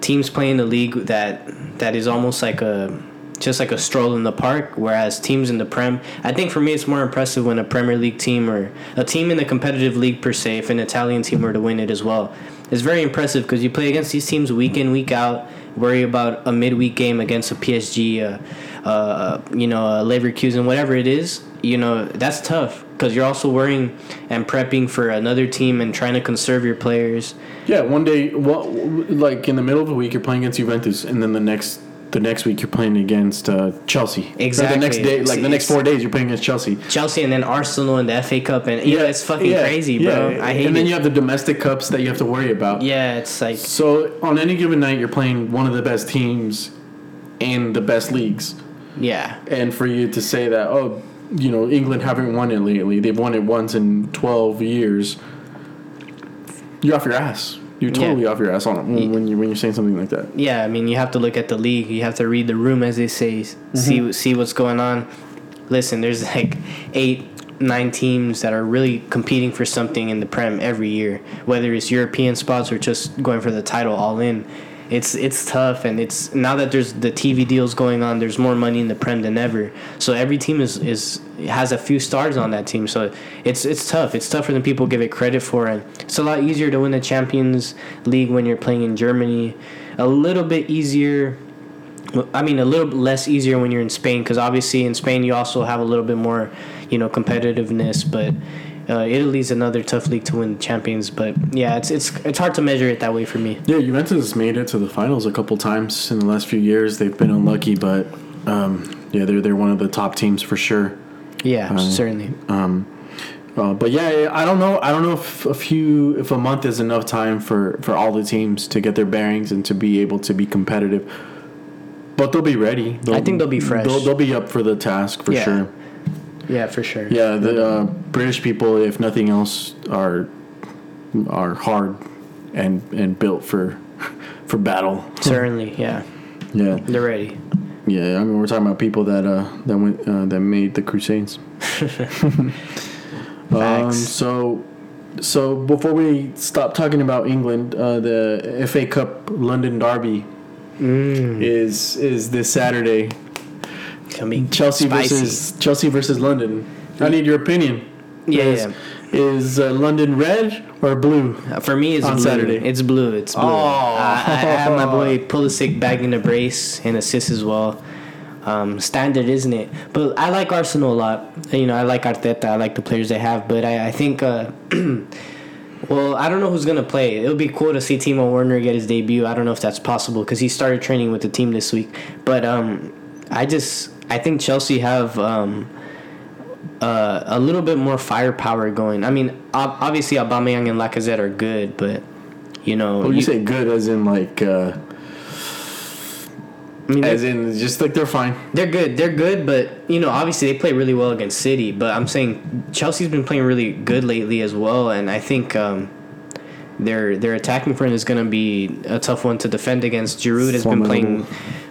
teams play in the league that that is almost like a just like a stroll in the park whereas teams in the prem I think for me it's more impressive when a Premier League team or a team in the competitive league per se if an Italian team were to win it as well it's very impressive because you play against these teams week in week out worry about a midweek game against a PSG uh, uh, you know a Leverkusen whatever it is you know that's tough because you're also worrying and prepping for another team and trying to conserve your players. Yeah, one day, well, like in the middle of the week, you're playing against Juventus, and then the next the next week you're playing against uh, Chelsea. Or Exactly. the next day, like the next four days, you're playing against Chelsea. Chelsea and then Arsenal and the FA Cup and yeah, it's fucking yeah, crazy, bro. yeah. I hate it. And then it. you have the domestic cups that you have to worry about. yeah, it's like So on any given night, you're playing one of the best teams in the best leagues, yeah, and for you to say that, oh, you know, England haven't won it lately. They've won it once in twelve years. You're off your ass. You're Yeah. totally off your ass on it when, when you when you're saying something like that. yeah. I mean, you have to look at the league. You have to read the room, as they say. Mm-hmm. See see what's going on. Listen, there's like eight, nine teams that are really competing for something in the Prem every year, whether it's European spots or just going for the title all in. It's it's tough, and it's now that there's the TV deals going on. There's more money in the Prem than ever. So every team is is has a few stars on that team. So it's it's tough. It's tougher than people give it credit for, and it's a lot easier to win the Champions League when you're playing in Germany. A little bit easier I mean, a little less easier when you're in Spain because obviously in Spain you also have a little bit more, you know, competitiveness. But uh, Italy's another tough league to win the champions. But yeah, it's it's it's hard to measure it that way for me. Yeah, Juventus made it to the finals a couple times in the last few years. They've been unlucky, but um, yeah, they're they're one of the top teams for sure. Yeah, certainly. Uh, but yeah, I don't know. I don't know if a few, if a month is enough time for for all the teams to get their bearings and to be able to be competitive. But they'll be ready. They'll, I think they'll be fresh. They'll, they'll be up for the task for Yeah. sure. Yeah, for sure. Yeah, the uh, British people, if nothing else, are are hard and and built for <laughs> for battle. Certainly, yeah, Yeah, they're ready. yeah. I mean, we're talking about people that uh that went uh, that made the Crusades. <laughs> Um, so, so before we stop talking about England, uh, the FA Cup London Derby Mm. is is this Saturday. Gonna be Chelsea spicy. versus Chelsea versus London. I need your opinion. Yeah, is, yeah. Is uh, London red or blue? Uh, For me, it's On blue. Saturday. It's blue. It's blue. Oh. I, I have my boy Pulisic bagging a brace and assist as well. Um, standard, isn't it? But I like Arsenal a lot. You know, I like Arteta. I like the players they have. But I, I think, uh, <clears throat> well, I don't know who's gonna play. It'll be cool to see Timo Werner get his debut. I don't know if that's possible because he started training with the team this week. But um, I just, I think Chelsea have. Um, uh, a little bit more firepower going. I mean, ob- obviously Aubameyang and Lacazette are good, but you know, Well, you, say good as in like, uh, I mean, as in just like they're fine. they're good. They're good, but you know, obviously they play really well against City. But I'm saying Chelsea's been playing really good lately as well, and I think um, their their attacking front is going to be a tough one to defend against. Giroud has been playing,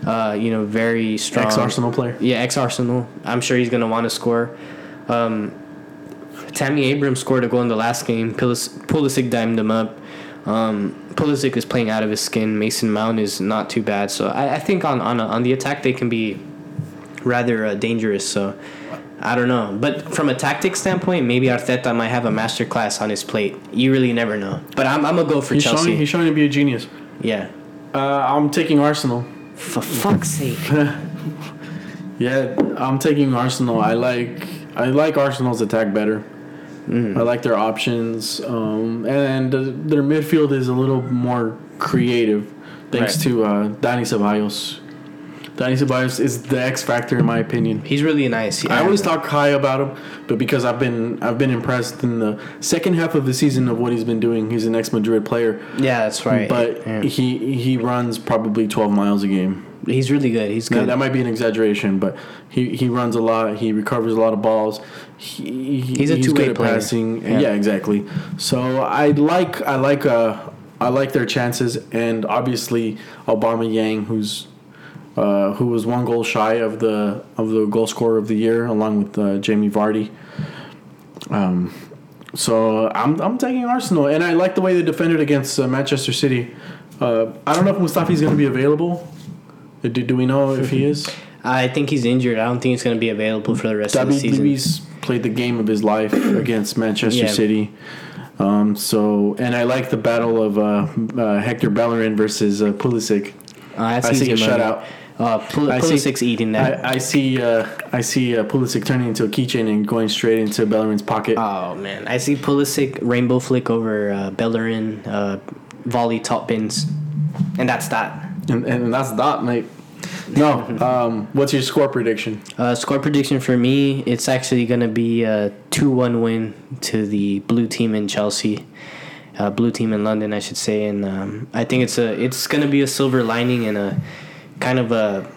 uh, you know, very strong. Ex Arsenal player. Yeah, ex Arsenal. I'm sure he's going to want to score. Um, Tammy Abrams scored a goal in the last game. Pulis- Pulisic dimed him up. Um, Pulisic is playing out of his skin. Mason Mount is not too bad. So I, I think on on, on the attack they can be rather uh, dangerous. So I don't know. But from a tactic standpoint, maybe Arteta might have a master class on his plate. You really never know. But I'm, I'm going to go for He's Chelsea. showing, he's showing to be a genius. yeah. Uh, I'm taking Arsenal. For fuck's sake. <laughs> Yeah, I'm taking Arsenal. I like I like Arsenal's attack better. I like their options, um, and their midfield is a little more creative, thanks Right. to uh, Dani Ceballos. Dani Ceballos is the X factor in my opinion. He's really nice. I always talk high about him, but because I've been I've been impressed in the second half of the season of what he's been doing. He's an ex Madrid player, Yeah, that's right. but Yeah. he he runs probably 12 miles a game. he's really good. He's Now, good. that might be an exaggeration, but he, he runs a lot. He recovers a lot of balls. He, he- He's a two-way good at player. passing. Yeah. Yeah. exactly. So I like I like uh I like their chances, and obviously Aubameyang, who's uh, who was one goal shy of the of the goal scorer of the year, along with uh, Jamie Vardy. Um, so I'm I'm taking Arsenal, and I like the way they defended against uh, Manchester City. Uh, I don't know if Mustafi's going to be available. Do, do we know if he is? I think he's injured. I don't think he's going to be available for the rest of the season. Luiz played the game of his life <clears throat> against Manchester Yeah. City. Um, so, and I like the battle of uh, uh, Hector Bellerin versus uh, Pulisic. Uh, that's I see a shutout. Uh, Pul- I see- Pulisic's eating that. I, I see. Uh, I see uh, Pulisic turning into a keychain and going straight into Bellerin's pocket. oh man, I see Pulisic rainbow flick over uh, Bellerin, uh, volley top bins, and that's that. and, and that's that, mate. No. Um, what's your score prediction? Uh, score prediction for me, it's actually going to be a two-one win to the blue team in Chelsea. Uh, blue team in London, I should say, and um, I think it's a it's going to be a silver lining and a kind of a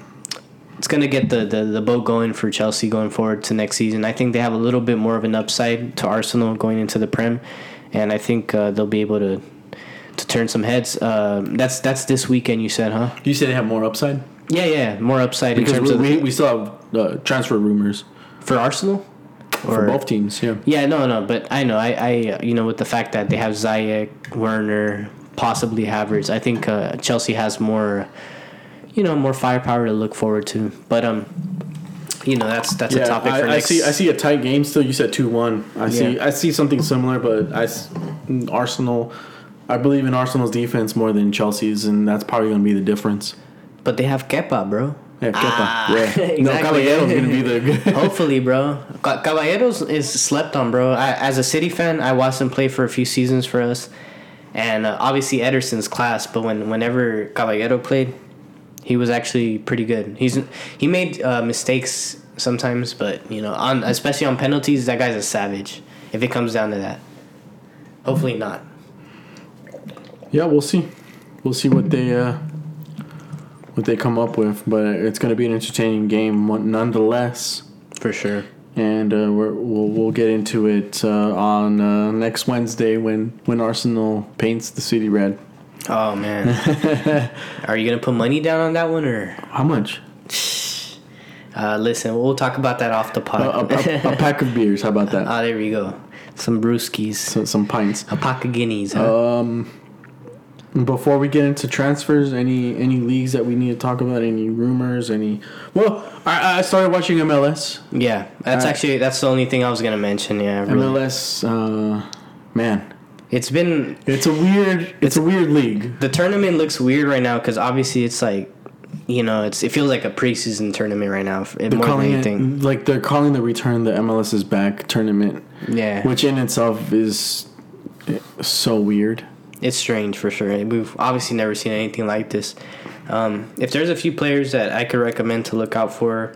it's going to get the, the, the boat going for Chelsea going forward to next season. I think they have a little bit more of an upside to Arsenal going into the Prem, and I think uh, they'll be able to to turn some heads. Um, that's that's this weekend, you said, huh? You said they have more upside Yeah, yeah, more upside because in terms we, of we, we still have uh, transfer rumors for Arsenal. for both teams. Yeah. Yeah, no, no, but I know, I, I, uh, you know, with the fact that they have Ziyech, Werner, possibly Havertz, I think uh, Chelsea has more, you know, more firepower to look forward to. But um, you know, that's that's a topic I, for I next. see. I see a tight game still. You said two one. I see. I see something similar, but I s- Arsenal. I believe in Arsenal's defense more than Chelsea's, and that's probably going to be the difference. But they have Kepa, bro. Yeah, Kepa. Ah, yeah. <laughs> No, exactly. Caballero's going to be the. <laughs> Hopefully, bro. Ca- Caballeros is slept on, bro. I, as a City fan, I watched him play for a few seasons for us, and uh, obviously Ederson's class. But when whenever Caballero played, he was actually pretty good. He's he made uh, mistakes sometimes, but you know, on especially on penalties, that guy's a savage. If it comes down to that, hopefully not. Yeah, we'll see. We'll see what they uh, what they come up with, but it's going to be an entertaining game nonetheless. For sure. and uh, we're, we'll we'll get into it uh, on uh, next Wednesday when when Arsenal paints the city red. Oh man, <laughs> are you gonna put money down on that one or? How much? <sighs> Uh, listen, we'll talk about that off the A, pod. a, a, a <laughs> pack of beers. How about that? Ah, there we go. Some brewskis, So, some pints. a pack of Guinness. Huh? Um, before we get into transfers, any any leagues that we need to talk about? Any rumors? Any? Well, I, I started watching MLS. yeah, that's uh, actually that's the only thing I was gonna mention. Yeah, really. MLS, uh, man, it's been it's a weird it's a weird league. the tournament looks weird right now because obviously it's like, you know, it's it feels like a preseason tournament right now. They're more than calling anything. it like they're calling the return the MLS is back tournament, Yeah, which in itself is so weird. it's strange for sure. We've obviously never seen anything like this. Um, if there's a few players that I could recommend to look out for,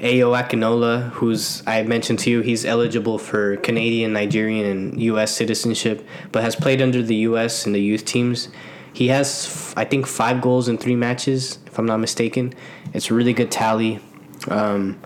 Ayo Akinola, who's I mentioned to you, he's eligible for Canadian, Nigerian, and U.S. citizenship, but has played under the U.S. in the youth teams. He has, f- I think, five goals in three matches, if I'm not mistaken. It's a really good tally. Um,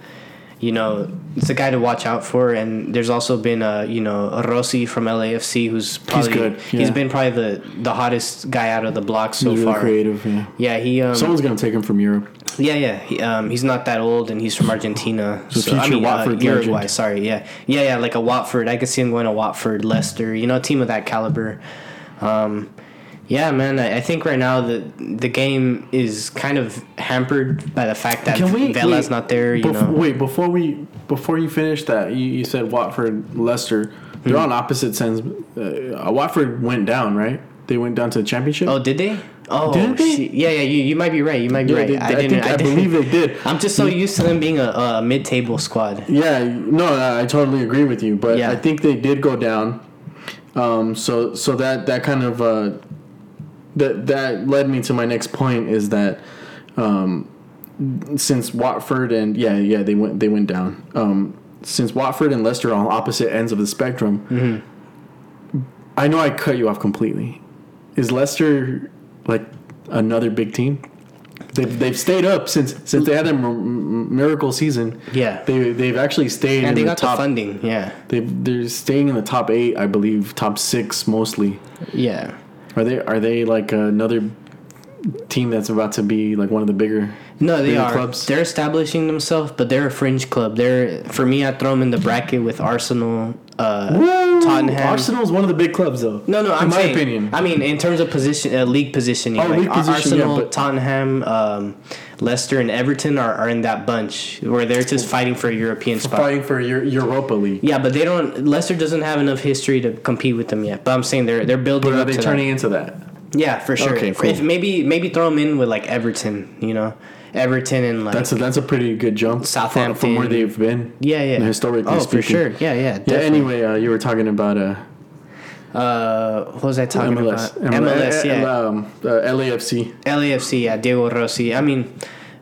you know, it's a guy to watch out for. And there's also been, uh, you know, Rossi from LAFC, who's probably he's, good, he's yeah. been probably the the hottest guy out of the block so He's really far. creative. Yeah. Yeah, he um, Someone's gonna take him from Europe. Yeah, yeah. He, um, he's not that old, and he's from Argentina. So I future mean, uh, Watford Uruguay. legend. Sorry, yeah, yeah, yeah. Like a Watford, I could see him going to Watford, Leicester. You know, a team of that caliber. Um, yeah, man. I, I think right now the the game is kind of hampered by the fact that Vela's wait, not there. You bef- know, Wait, before we before you finish that, you, you said Watford, Leicester. They're on opposite ends. Uh, Watford went down, right? They went down to the championship. oh, did they? Oh, Didn't they? shit. yeah, yeah. You, you might be right. You might be Yeah, right. they- I I didn't. think- I, I didn't. believe they did. <laughs> I'm just so used to them being a, a mid-table squad. Yeah, no, I I totally agree with you, but Yeah. I think they did go down. Um, so so that that kind of uh, that that led me to my next point is that um, since Watford and yeah yeah they went they went down. Um, since Watford and Leicester are on opposite ends of the spectrum, Mm-hmm. I know I cut you off completely. Is Leicester like another big team? They've, they've stayed up since since they had their m- miracle season. Yeah. They they've actually stayed And in they the got top. the funding. Yeah, They they're staying in the top eight, I believe, top six mostly. yeah. Are they are they like another team that's about to be like one of the bigger? No, they bigger are. clubs? They're establishing themselves, but they're a fringe club. They're for me, I throw them in the bracket with Arsenal, uh, Tottenham. Arsenal's one of the big clubs, though. No, no, I'm in my saying, opinion. I mean, in terms of position, uh, league positioning, Oh, like league position, yeah, Arsenal, but- Tottenham, um, Leicester, and Everton are, are in that bunch where they're just fighting for a European spot. fighting for your Europa League. Yeah, but they don't. Leicester doesn't have enough history to compete with them yet. But I'm saying they're they're building But are up they to turning into that? Yeah, for sure. Okay, cool. If maybe maybe throw them in with like Everton, you know, Everton and like That's a that's a pretty good jump Southampton. from where they've been. yeah, yeah, historically Oh, speaking. for sure. Yeah, yeah. Yeah. Anyway, uh, you were talking about uh, Uh, what was I talking MLS. about? MLS, yeah. Um, uh, LAFC. LAFC, yeah, Diego Rossi. I mean,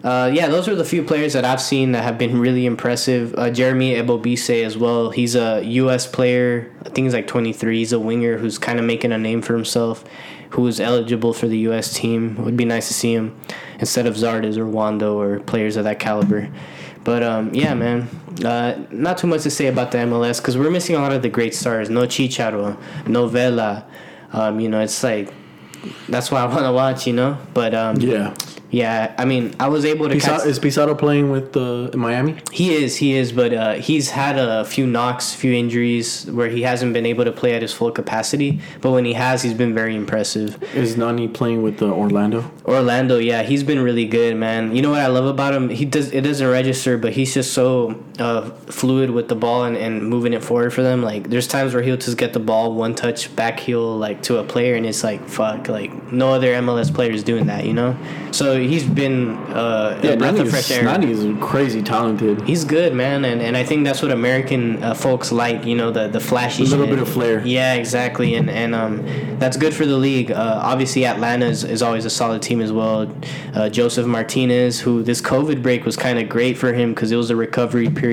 uh, yeah, those are the few players that I've seen that have been really impressive. Uh, Jeremy Ebobisse as well. He's a U.S. player. I think he's like 23. He's a winger who's kind of making a name for himself, who is eligible for the U.S. team. It would be nice to see him instead of Zardes or Wondo or players of that caliber. But um, yeah, man, uh, not too much to say about the MLS because we're missing a lot of the great stars. No Chicharo, no Vela. Um, you know, it's like that's why I want to watch, you know. But um, yeah. Yeah. I mean, I was able to catch. Is Pizarro playing with uh, in Miami? He is, he is, but uh, he's had a few knocks, few injuries where he hasn't been able to play at his full capacity. But when he has, he's been very impressive. Is Nani playing with uh, Orlando? Orlando, yeah, he's been really good, man. You know what I love about him? He does it doesn't register, but he's just so uh, fluid with the ball and, and moving it forward for them. Like there's times where he'll just get the ball one touch back heel like to a player, and it's like fuck, like no other MLS player is doing that, you know. So he's been uh, a breath of fresh air. Nani is crazy talented. He's good, man, and, and I think that's what American uh, folks like. You know, the the flashy, A little shit. bit of flair. Yeah, exactly, and and um, that's good for the league. Uh, obviously, Atlanta is, is always a solid team as well. Uh, Josef Martinez, who this COVID break was kind of great for him because it was a recovery period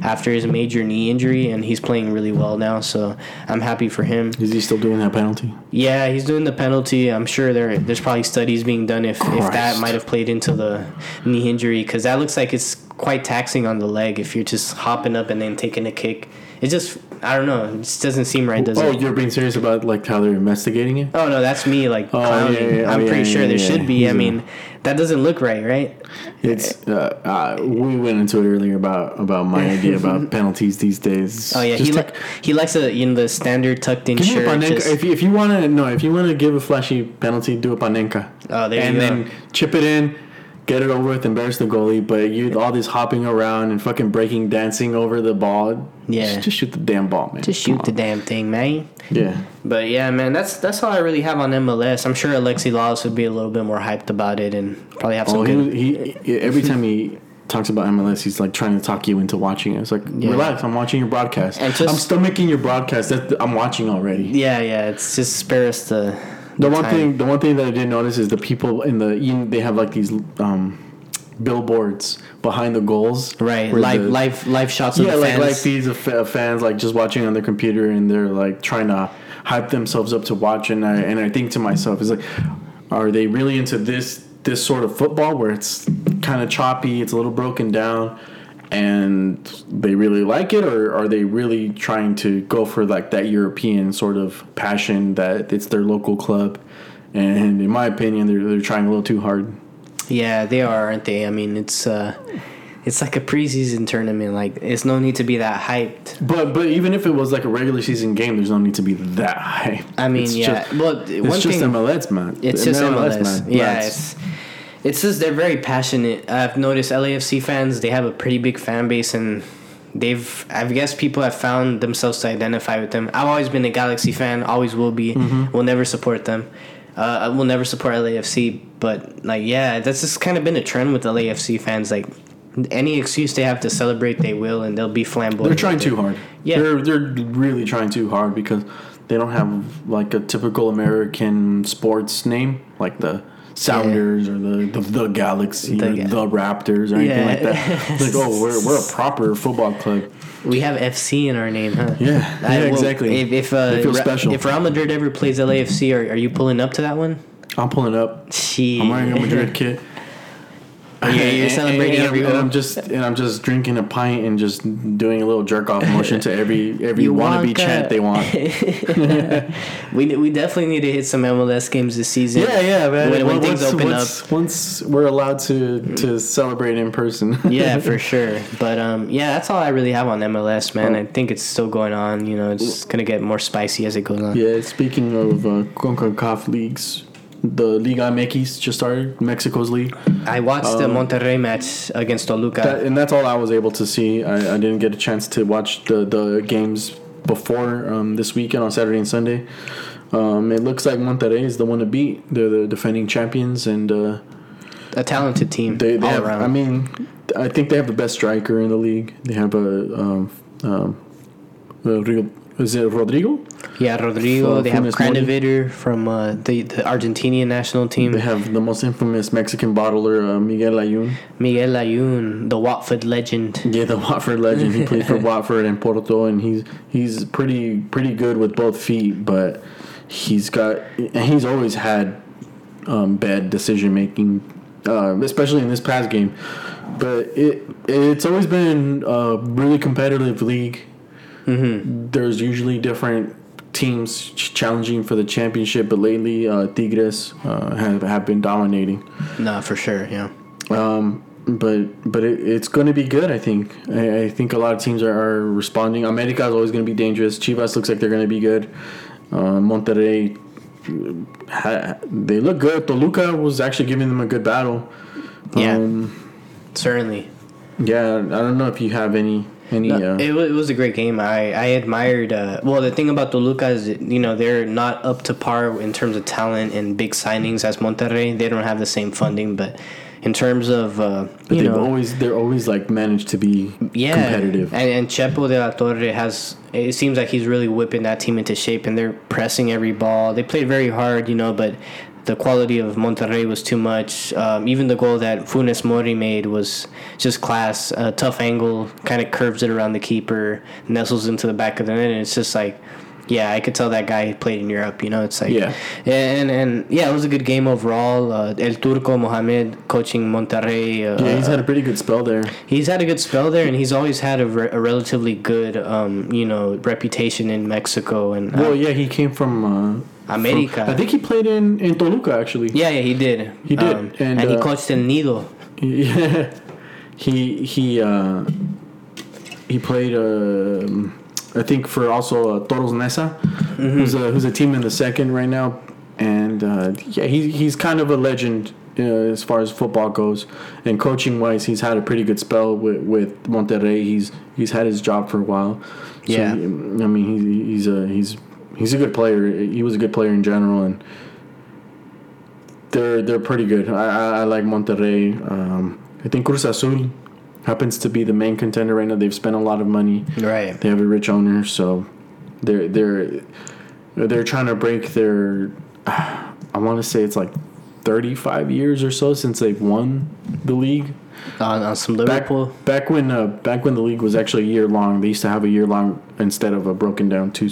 after his major knee injury, and he's playing really well now. So I'm happy for him. Is he still doing that penalty? Yeah, he's doing the penalty. I'm sure there there's probably studies being done if, if that might have played into the knee injury because that looks like it's quite taxing on the leg if you're just hopping up and then taking a kick. It just I don't know. It just doesn't seem right, does Oh, it? Oh, you're being serious about like how they're investigating it? Oh no, that's me like Oh, clowning. yeah, yeah, I'm oh, pretty yeah, sure yeah, there should be. I mean, that doesn't look right, right? It's uh, uh, we went into it earlier about about my idea <laughs> about penalties these days. Oh yeah, Just he take- li- he likes a you know the standard tucked in shirt. panenka. If you, if you want to no, if you want to give a flashy penalty, do a panenka. Oh, there you go. and then chip it in, get it over with, embarrass the goalie. But you all this hopping around and fucking breaking, dancing over the ball. Yeah. just, just shoot the damn ball, man. just shoot the damn thing, man. Yeah, But yeah, man, that's that's all I really have on MLS. I'm sure Alexi Lalas would be a little bit more hyped about it and probably have oh, some Oh, good. he, he every time he talks about MLS, he's like trying to talk you into watching it. It's like Yeah. relax, I'm watching your broadcast. Just- I'm still making your broadcast. That I'm watching already. Yeah, yeah, it's just spare us the. The one time. thing, the one thing that I did notice is the people in the you they have like these um, billboards behind the goals, Right, live the- live live shots of yeah, the like like these of fans like just watching on their computer and they're like trying to hype themselves up to watch. And I and I think to myself, is like, are they really into this this sort of football where it's kind of choppy, it's a little broken down, and they really like it, or are they really trying to go for like that European sort of passion that it's their local club? And in my opinion, they're they're trying a little too hard. Yeah, they are, aren't they? I mean, it's uh, it's like a preseason tournament. Like, it's no need to be that hyped. But but even if it was like a regular season game, there's no need to be that high. I mean, It's yeah. just- well, it's just thing, MLS, man. It's just MLS, man. Yeah, it's it's just they're very passionate. I've noticed LAFC fans. They have a pretty big fan base, and they've I guess people have found themselves to identify with them. I've always been a Galaxy fan. Always will be. Mm-hmm. Will never support them. Uh, I will never support LAFC. But like, yeah, that's just kind of been a trend with LAFC fans. Like, any excuse they have to celebrate, they will, and they'll be flamboyant. they're trying too hard. Yeah. they're they're really trying too hard because they don't have like a typical American sports name like the Sounders or the the, the Galaxy The or Ga- the Raptors or anything Yeah. like that. It's like oh, we're we're a <laughs> proper football club. We have FC in our name, huh? Yeah, I- yeah, well, exactly. If if, uh, They feel special. if Real Madrid ever plays LAFC, are, are you pulling up to that one? I'm pulling up. She. I'm wearing a Madrid <laughs> kit. Yeah, you're And- celebrating and, every and. I'm just and I'm just drinking a pint and just doing a little jerk off <laughs> motion to every every You wannabe want chant they want. <laughs> We we definitely need to hit some MLS games this season. Yeah, yeah, man. When, when Once- things open up. once, Once we're allowed to to celebrate in person. <laughs> yeah, for sure. But um, yeah, that's all I really have on MLS, man. Oh. I think it's still going on. You know, it's gonna get more spicy as it goes on. yeah. Speaking of uh, CONCACAF leagues, the Liga MX just started. Mexico's league, I watched the Um, Monterrey match against Toluca. that, and that's all I was able to see. I, I didn't get a chance to watch the the games before um, this weekend on Saturday and Sunday. Um, it looks like Monterrey is the one to beat. They're the defending champions, and uh, a talented team they, they all have. around. I mean, I think they have the best striker in the league. They have a um, um, uh, Rio- is it Rodrigo? yeah, Rodrigo. They have Mori. From uh, the the Argentinian national team. They have the most infamous Mexican bottler, uh, Miguel Layún. Miguel Layún, the Watford legend. Yeah, the Watford legend. He played for <laughs> Watford and Porto, and he's he's pretty pretty good with both feet, but he's got and he's always had um, bad decision making, uh, especially in this past game. But it it's always been a really competitive league. Mm-hmm. There's usually different teams ch- challenging for the championship, but lately uh, Tigres uh, have have been dominating. No, for sure. Yeah. Um, but but it, it's going to be good. I think. I, I think a lot of teams are, are responding. America is always going to be dangerous. Chivas looks like they're going to be good. Uh, Monterrey, ha, they look good. Toluca was actually giving them a good battle. Yeah. Um, Certainly. yeah. I don't know if you have any No, uh, it, it was a great game. I, I admired. Uh, well, the thing about Toluca is, you know, they're not up to par in terms of talent and big signings as Monterrey. They don't have the same funding, but in terms of, uh, but you they've know, always they're always like managed to be yeah, competitive. And, and Chepo de la Torre has. It seems like he's really whipping that team into shape, and they're pressing every ball. They played very hard, you know, but the quality of Monterrey was too much. Um, even the goal that Funes Mori made was just class. A tough angle, kind of curves it around the keeper, nestles into the back of the net, and it's just like yeah, I could tell that guy played in Europe. You know, it's like Yeah. and and yeah, it was a good game overall. Uh, El Turco Mohamed coaching Monterrey. Uh, Yeah, he's had a pretty good spell there. he's had a good spell there, and he's always had a, re- a relatively good, um, you know, reputation in Mexico and uh, Well, yeah, he came from uh, America. I think he played in in Toluca actually. yeah, yeah, he did. He did, um, and, and, he uh, coached El Nido. Yeah, <laughs> he he uh, he played. um I think for also uh, Toros Neza, Mm-hmm. who's a who's a team in the second right now, and uh, yeah, he he's kind of a legend uh, as far as football goes, and coaching wise, he's had a pretty good spell with with Monterrey. He's he's had his job for a while. So, Yeah. I mean he, he's a he's he's a good player. He was a good player in general, and they're they're pretty good. I I, I like Monterrey. Um, I think Cruz Azul happens to be the main contender right now. They've spent a lot of money. Right. They have a rich owner, so they're they're they're trying to break their. <sighs> I want to say it's like thirty five years or so since they've won the league. On, on some Back, Liverpool. back when uh, back when the league was actually a year long, they used to have a year long instead of a broken down two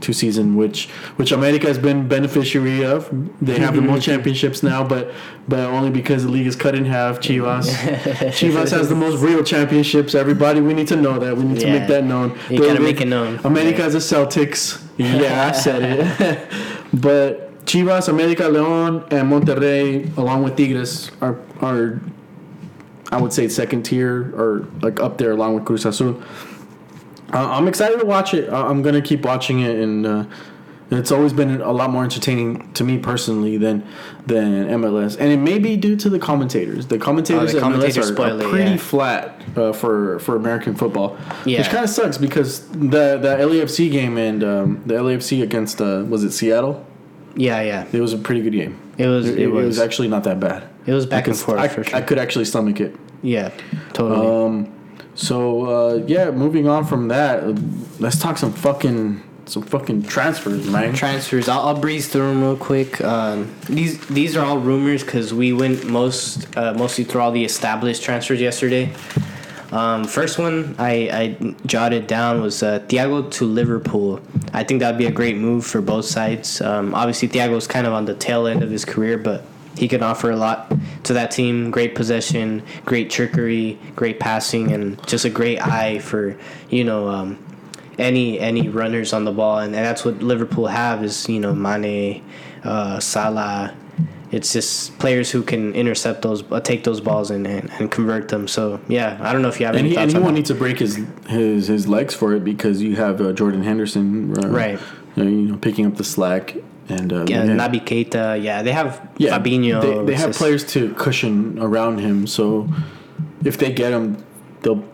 two season, which which America has been beneficiary of. They have the most <laughs> championships now, but but only because the league is cut in half. Chivas <laughs> Chivas has the most real championships. Everybody, we need to know that. We need to make that known. You The- gotta the- make it known. America Yeah. the Celtics. Yeah, I said it. <laughs> but Chivas, America, León, and Monterrey, along with Tigres, are are I would say second tier or like up there along with Cruz Azul. I'm excited to watch it. I'm gonna keep watching it, and uh, it's always been a lot more entertaining to me personally than than MLS. And it may be due to the commentators. The commentators Oh, the at MLS are, are it, pretty yeah. flat uh, for for American football, Yeah. which kind of sucks because the the LAFC game and um, the LAFC against uh, was it Seattle? Yeah, yeah. It was a pretty good game. It was. It, It, it was, was. actually not that bad. It was back and forth I, for sure. I could actually stomach it. yeah, totally. Um, so uh, yeah, moving on from that, let's talk some fucking some fucking transfers, man. transfers. I'll, I'll breeze through them real quick. Um, these these are all rumors because we went most uh, mostly through all the established transfers yesterday. Um, first one I, I jotted down was uh, Thiago to Liverpool. I think that'd be a great move for both sides. Um, obviously, Thiago's kind of on the tail end of his career, but he can offer a lot to that team. Great possession, great trickery, great passing, and just a great eye for you know um, any any runners on the ball, and, and that's what Liverpool have is you know Mane, uh, Salah. It's just players who can intercept those, uh, take those balls, and, and, and convert them. So yeah, I don't know if you have any thoughts he on won't need to break his his his legs for it because you have uh, Jordan Henderson, uh, Right. uh, you know, picking up the slack and uh, Yeah, Naby Keita. Yeah, they have yeah, Fabinho. They, they have just- players to cushion around him, so if they get him, they'll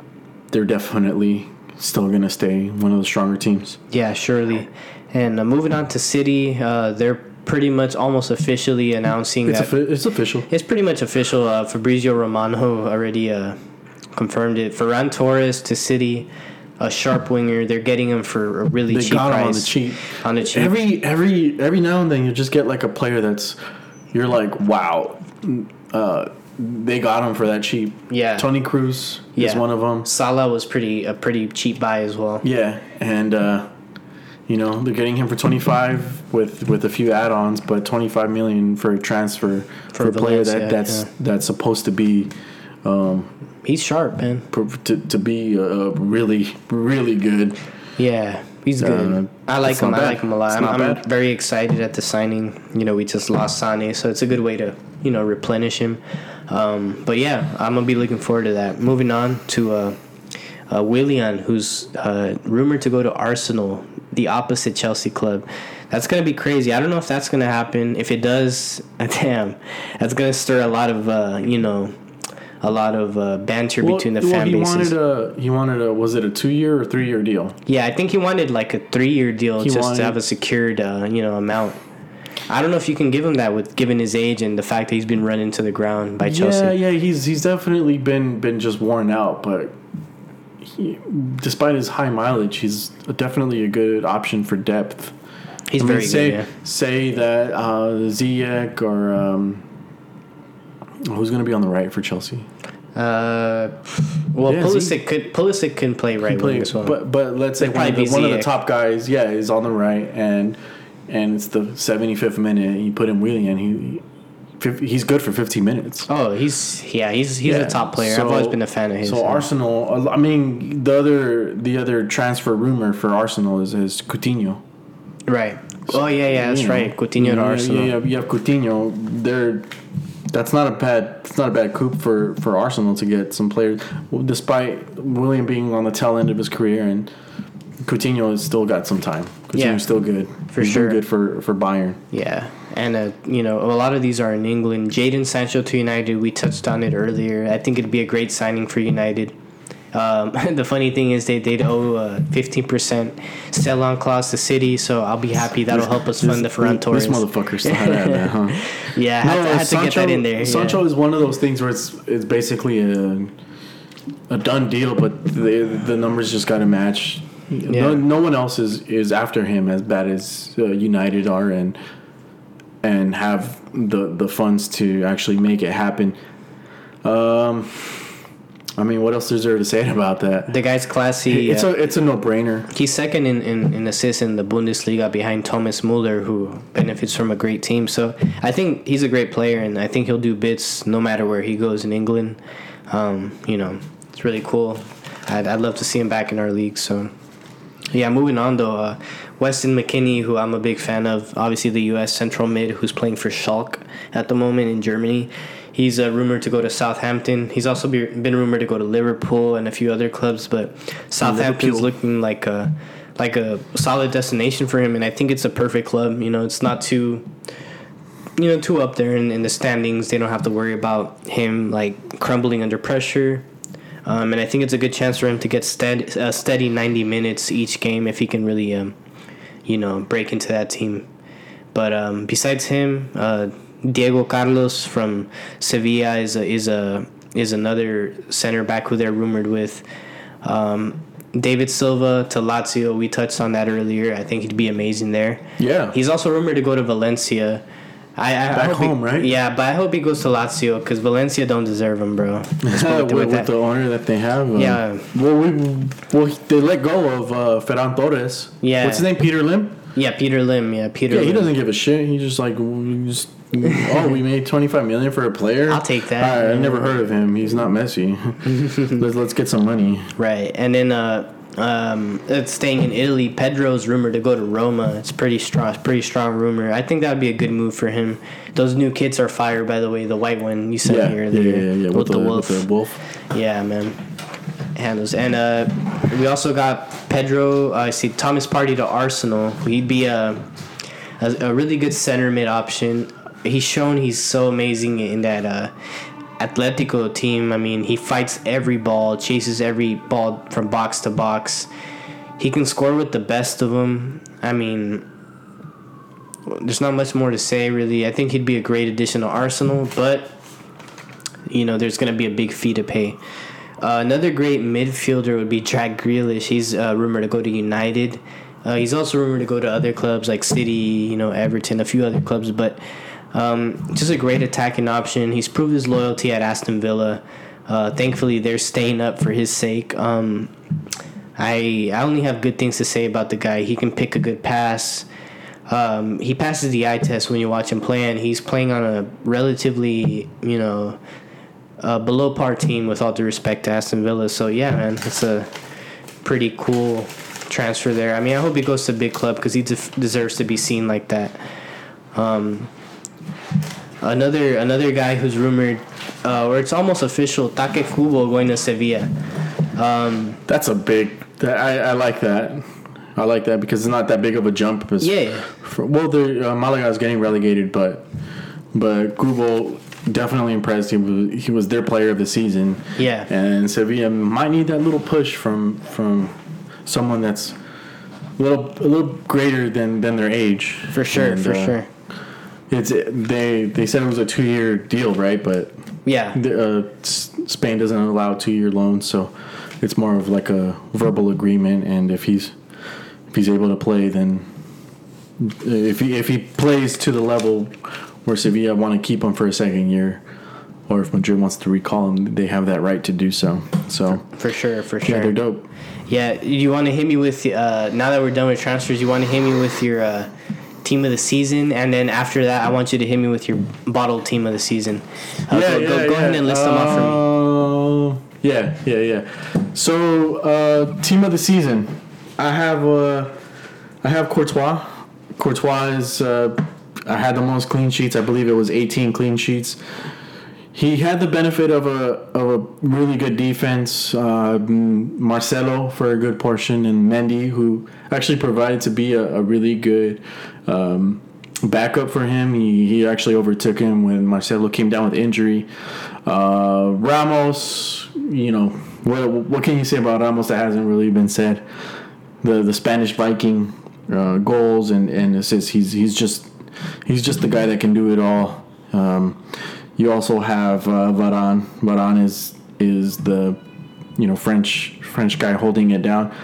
they're definitely still gonna stay one of the stronger teams. Yeah, surely. And uh, moving on to City, uh, they're pretty much almost officially announcing It's that it's official. It's pretty much official. Uh, Fabrizio Romano already uh, confirmed it. Ferran Torres to City, a sharp winger. They're getting him for a really They cheap got price. him on the cheap. On the cheap. Every every every now and then you just get like a player that's you're like wow, uh, they got him for that cheap. Yeah. Toni Kroos is one of them. Salah was pretty a pretty cheap buy as well. Yeah, and uh, you know they're getting him for twenty five with with a few add ons, but twenty five million for a transfer for, a player that that's yeah. that's supposed to be He's sharp, man. to to be uh, really really good. Yeah, he's good. Uh, I like him. I like him a lot. I'm, I'm very excited at the signing. You know, we just lost Sane, so it's a good way to you know replenish him. Um, but yeah, I'm gonna be looking forward to that. Moving on to uh, uh, Willian, who's uh, rumored to go to Arsenal, the opposite Chelsea club. That's gonna be crazy. I don't know if that's gonna happen. If it does, <laughs> damn, that's gonna stir a lot of uh, you know, a lot of uh, banter between the fan he bases. wanted a he wanted a was it a two year or three year deal? Yeah, I think he wanted like a three-year deal He just wanted- to have a secured, uh, you know, amount. I don't know if you can give him that with given his age and the fact that he's been run into the ground by Chelsea. Yeah, yeah, he's he's definitely been been just worn out, but he, despite his high mileage, he's definitely a good option for depth. he's I mean, very say, good. Yeah. Say that uh, Ziyech or um, who's going to be on the right for Chelsea? Uh, well, Yeah, Pulisic Z- could Pulisic can play right Play- wing as well. But but let's say one of, the, one of the top guys, yeah, is on the right, and and it's the seventy fifth minute. And you put him wheeling, and he he's good for fifteen minutes. oh, he's yeah, he's he's Yeah, a top player. I've always been a fan of his. So yeah. Arsenal, I mean, the other the other transfer rumor for Arsenal is is Coutinho. right? Oh yeah, yeah, that's You know, right. Coutinho to Arsenal. Yeah, you have Coutinho. They're that's not a bad it's not a bad coup for for Arsenal to get some players, despite Willian being on the tail end of his career and Coutinho has still got some time. Coutinho's Yeah. still good. For He's sure. good for for Bayern. Yeah, and uh, you know a lot of these are in England. Jadon Sancho to United. We touched on it earlier. I think it'd be a great signing for United. Um, <laughs> the funny thing is they they'd owe a fifteen percent sell on clause to City, so I'll be happy. That'll help us fund the Ferran Torres. This motherfucker still <laughs> had that, huh? yeah, I had, to, I had to get that in there. Sancho yeah. is one of those things where it's it's basically a a done deal, but the the numbers just got to match. No, no one else is is after him as bad as uh, United are, and and have the the funds to actually make it happen. Um, I mean, what else is there to say <laughs> about that? The guy's classy. It's uh, a it's a no brainer. He's second in, in, in assists in the Bundesliga behind Thomas Muller, who benefits from a great team. So I think he's a great player, and I think he'll do bits no matter where he goes in England. Um, you know, it's really cool. I'd, I'd love to see him back in our league. So, yeah, moving on though. Uh, Weston McKennie, who I'm a big fan of, obviously the U.S. central mid who's playing for Schalke at the moment in Germany. He's uh, rumored to go to Southampton. He's also be, been rumored to go to Liverpool and a few other clubs, but Southampton's looking like a like a solid destination for him, and I think it's a perfect club. You know, it's not too you know too up there in, in the standings. They don't have to worry about him like crumbling under pressure. Um, and I think it's a good chance for him to get stead, a steady 90 minutes each game if he can really, um, you know, break into that team. But um, besides him, uh, Diego Carlos from Sevilla is a, is a is another center back who they're rumored with. Um, David Silva to Lazio, we touched on that earlier. I think he'd be amazing there. Yeah. He's also rumored to go to Valencia. I, I Back hope he- home, right? Yeah, but I hope he goes to Lazio because Valencia don't deserve him, bro. <laughs> With, with- that- the owner that they have. um, Yeah. Well, we well they let go of uh, Ferran Torres. Yeah. What's his name? Peter Lim. yeah, Peter Lim. Yeah, Peter. Yeah, he doesn't give a shit. He just like just, oh, we made twenty five million for a player. I'll take that. Right, I never heard of him. He's not messy. <laughs> let's let's get some money. Right, and then uh, um, it's staying in Italy. Pedro's rumored to go to Roma. It's pretty strong, pretty strong rumor. I think that would be a good move for him. Those new kits are fire, by the way. The white one you sent Yeah, me yeah, earlier yeah, yeah. with, the, wolf. With the wolf. Yeah, man. Handles and uh, we also got Pedro. uh, I see Thomas Partey to Arsenal. He'd be a, a a really good center mid option. He's shown he's so amazing in that uh, Atletico team. I mean, he fights every ball, chases every ball from box to box. He can score with the best of them. I mean, there's not much more to say really. I think he'd be a great addition to Arsenal, but you know, there's going to be a big fee to pay. Uh, another great midfielder would be Jack Grealish. He's uh, rumored to go to United. Uh, he's also rumored to go to other clubs like City, you know, Everton, a few other clubs. But um, just a great attacking option. He's proved his loyalty at Aston Villa. Uh, thankfully, they're staying up for his sake. Um, I I only have good things to say about the guy. He can pick a good pass. Um, he passes the eye test when you watch him play, and he's playing on a relatively, you know, uh, below par team with all due respect to Aston Villa. So yeah, man, it's a pretty cool transfer there. I mean, I hope he goes to a big club because he deserves to be seen like that. Um, another another guy who's rumored, uh, or it's almost official, Take Kubo going to Sevilla. Um, That's a big. That, I I like that. I like that because it's not that big of a jump. As, Yeah. For, well, the uh, Malaga is getting relegated, but but Kubo definitely impressed. He was he was their player of the season. Yeah. And Sevilla might need that little push from from someone that's a little a little greater than than their age. for sure, And, for uh, sure. It's they they said it was a two year deal, right? But Yeah. the, uh, Spain doesn't allow two year loans, so it's more of like a verbal agreement. And if he's if he's able to play, then if he if he plays to the level where Sevilla want to keep him for a second year, or if Madrid wants to recall him, they have that right to do so. So For sure, for sure. yeah, they're dope. Yeah, you want to hit me with uh, now that we're done with transfers. You want to hit me with your uh, team of the season, and then after that, I want you to hit me with your bottled team of the season. Uh, go, go, go ahead and list them off for me. Uh, Yeah, yeah, yeah. So, uh, team of the season, I have uh, I have Courtois. Courtois is uh, I had the most clean sheets. I believe it was 18 clean sheets. He had the benefit of a of a really good defense. Uh, Marcelo for a good portion, and Mendy, who actually provided to be a, a really good um, backup for him. He he actually overtook him when Marcelo came down with injury. Uh, Ramos, you know, what what can you say about Ramos that hasn't really been said? The the Spanish Viking uh, goals and and assists. He's he's just he's just the guy that can do it all. Um, you also have uh, Varane. Varane is is the you know French French guy holding it down,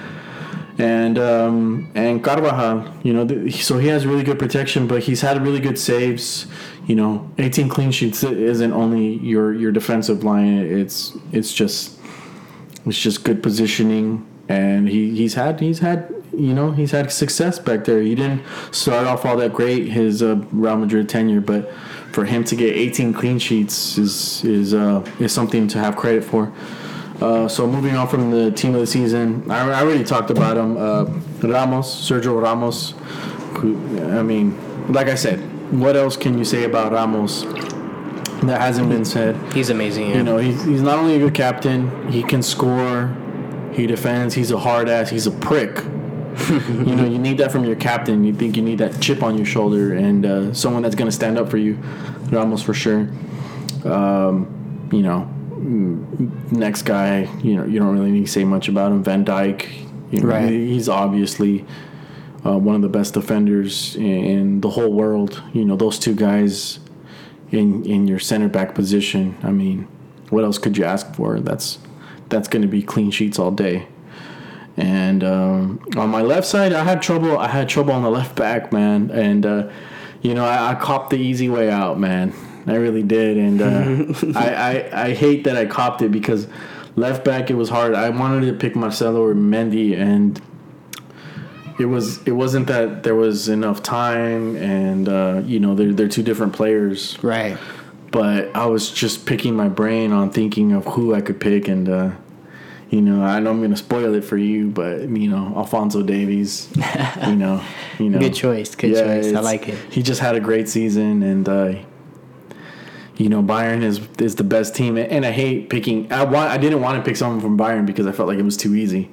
and um, and Carvajal. You know, th- so he has really good protection, but he's had really good saves. You know, 18 clean sheets isn't only your your defensive line. It's it's just it's just good positioning, and he he's had he's had you know he's had success back there. He didn't start off all that great his uh, Real Madrid tenure, but for him to get 18 clean sheets is is uh, is something to have credit for. Uh, so moving on from the team of the season, I, I already talked about him. Uh, Ramos, Sergio Ramos. Who, I mean, like I said, what else can you say about Ramos that hasn't been said? He's amazing. Yeah. You know, he's, he's not only a good captain, he can score, he defends, he's a hard ass, he's a prick. <laughs> you know, you need that from your captain. You think you need that chip on your shoulder and uh, someone that's going to stand up for you. Ramos for sure. Um, you know, mm, next guy, you know, you don't really need to say much about him. Van Dijk, you know, Right. he's obviously uh, one of the best defenders in, in the whole world. You know, those two guys in in your center back position. I mean, what else could you ask for? That's that's going to be clean sheets all day. And um, on my left side, I had trouble. I had trouble on the left back, man. And uh, you know, I, I copped the easy way out, man. I really did, and uh, <laughs> I, I I hate that I copped it because left back it was hard. I wanted to pick Marcelo or Mendy, and it was it wasn't that there was enough time, and uh, you know they're they're two different players right. but I was just picking my brain on thinking of who I could pick, and uh, you know, I know I'm gonna spoil it for you, but you know, Alphonso Davies, <laughs> you know, you know, Good choice. Good choice. I like it. He just had a great season, and uh, you know, Bayern is is the best team, and I hate picking. I want, I didn't want to pick someone from Bayern because I felt like it was too easy,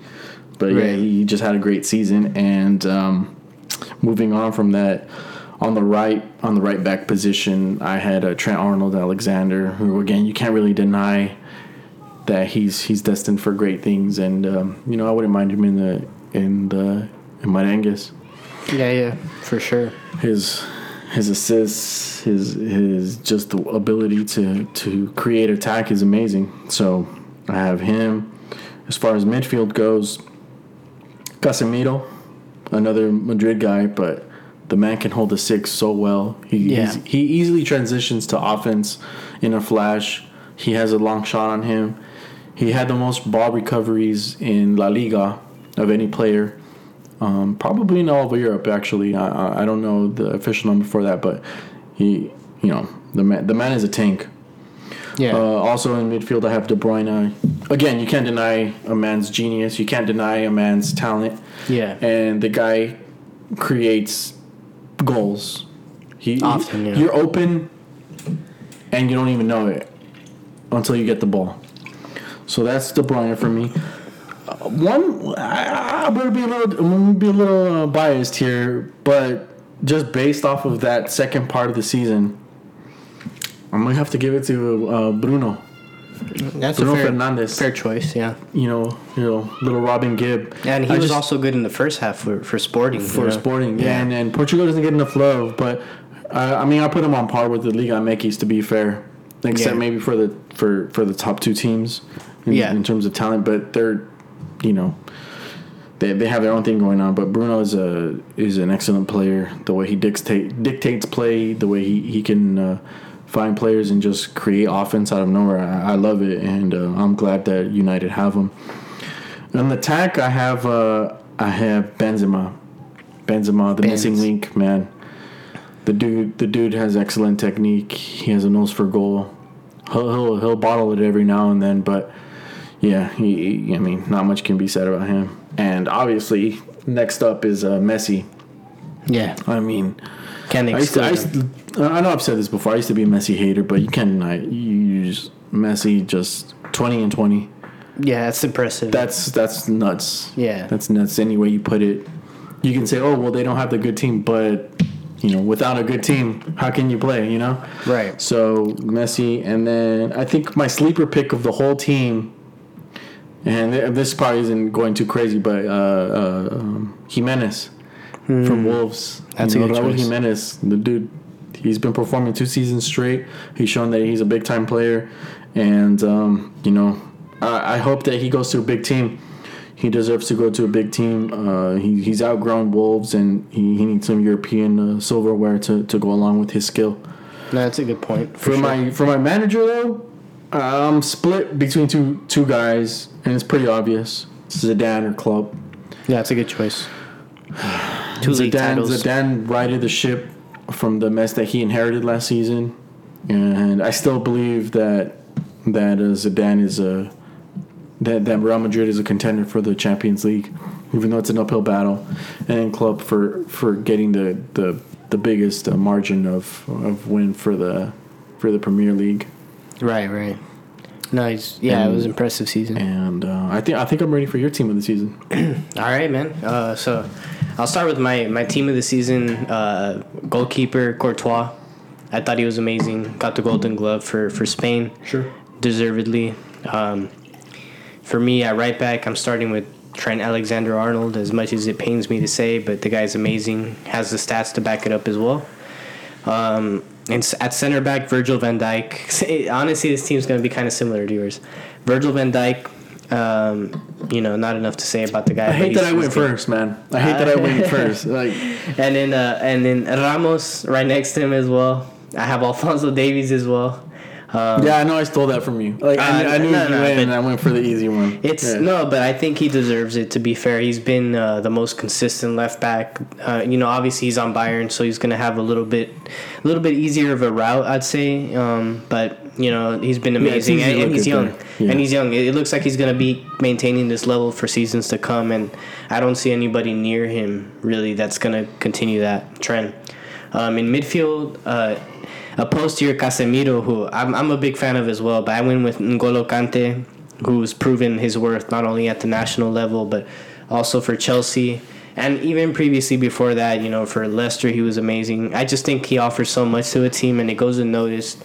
but yeah, he just had a great season, and um, moving on from that. On the right, on the right back position, I had uh, Trent Arnold Alexander, who again you can't really deny that he's he's destined for great things, and um, you know I wouldn't mind him in the in the in Merengues. Yeah, yeah, for sure. His his assists, his his just the ability to to create attack is amazing. So I have him. As far as midfield goes, Casemiro, another Madrid guy, but the man can hold a six so well. He Yeah. he's- he easily transitions to offense in a flash. He has a long shot on him. He had the most ball recoveries in La Liga of any player. Um, probably in all of Europe, actually. I, I- don't know the official number for that, but he, you know, the man, the man is a tank. Yeah. Uh, also in midfield, I have De Bruyne. Again, you can't deny a man's genius. You can't deny a man's talent. yeah. And the guy creates goals. He, Often, yeah. You're open, and you don't even know it until you get the ball. So that's De Bruyne for me. Uh, one, I, I'm gonna be a little, I'm gonna be a little uh, biased here, but just based off of that second part of the season, I'm gonna have to give it to uh, Bruno. That's Bruno a fair, Fernandes. fair choice. Yeah. You know, you know, little Robin Gibb. And he I was just- also good in the first half for, for Sporting. for? Sporting. Yeah, and, and Portugal doesn't get enough love, but uh, I mean, I put him on par with the Liga MX to be fair, except Yeah. maybe for the for for the top two teams, in, Yeah. in terms of talent. But they're, you know, they, they have their own thing going on. But Bruno is a is an excellent player. The way he dictate dictates play, the way he he can. Uh, find players and just create offense out of nowhere. I, I love it, and uh, I'm glad that United have him. On the attack, I have uh, I have Benzema, Benzema, the Benz. missing link, man. The dude, the dude has excellent technique. He has a nose for goal. He'll he'll, he'll bottle it every now and then, but yeah, he, he- I mean, not much can be said about him. And obviously, next up is uh, Messi. Yeah, I mean, can't I used, to, I, used to, I know I've said this before. I used to be a Messi hater, but you can't deny. You just Messi just twenty and twenty. Yeah, that's impressive. That's that's nuts. Yeah. that's nuts. Any way you put it, you can say, oh well, they don't have the good team, but you know, without a good team, how can you play? You know, right. so Messi, and then I think my sleeper pick of the whole team, and this probably isn't going too crazy, but uh, uh, um, Jimenez from Wolves. Hmm. That's You a know, good Raul choice. Jimenez, the dude, he's been performing two seasons straight. He's shown that he's a big time player, and um, you know, I, I hope that he goes to a big team. He deserves to go to a big team. Uh, he, he's outgrown Wolves, and he, he needs some European uh, silverware to, to go along with his skill. No, that's a good point. For sure. my for my manager though, I'm split between two two guys, and it's pretty obvious: Zidane or Klopp. yeah, it's a good choice. <sighs> Two league Zidane titles. Zidane righted the ship from the mess that he inherited last season, and I still believe that that uh, Zidane is a that that Real Madrid is a contender for the Champions League, even though it's an uphill battle, and Klopp for for getting the the the biggest uh, margin of of win for the for the Premier League. Right, right. No, he's, yeah, it was And- impressive season. And uh, I think I think I'm ready for your team of the season. <clears throat> All right, man. Uh, so I'll start with my, my team of the season. Uh, goalkeeper Courtois. I thought he was amazing. Got the Golden Glove for, for Spain. Sure. Deservedly. Um, for me, at right back, I'm starting with Trent Alexander Arnold, as much as it pains me to say, but the guy's amazing. Has the stats to back it up as well. Um, and at center back, Virgil van Dijk. <laughs> Honestly, this team's going to be kind of similar to yours. Virgil van Dijk. Um, you know, not enough to say about the guy. I hate that I went good. first, man. I hate that I <laughs> went first. Like And then uh, and then Ramos right next to him as well. I have Alphonso Davies as well. Um, Yeah, I know I stole that from you. Like I, Uh, I knew no, you no, and I went for the easy one. It's Yeah. no, but I think he deserves it. To be fair, he's been uh, the most consistent left back. Uh, you know, obviously he's on Bayern, so he's gonna have a little bit, a little bit easier of a route, I'd say. Um, but you know, he's been amazing, to and, and he's young. Yeah. and he's young. It, looks like he's gonna be maintaining this level for seasons to come, and I don't see anybody near him really that's gonna continue that trend. Um, in midfield, uh, opposed to your Casemiro, who I'm, I'm a big fan of as well, but I went with N'Golo Kante, who's proven his worth not only at the national level, but also for Chelsea. And even previously before that, you know, for Leicester, he was amazing. I just think he offers so much to a team, and it goes unnoticed.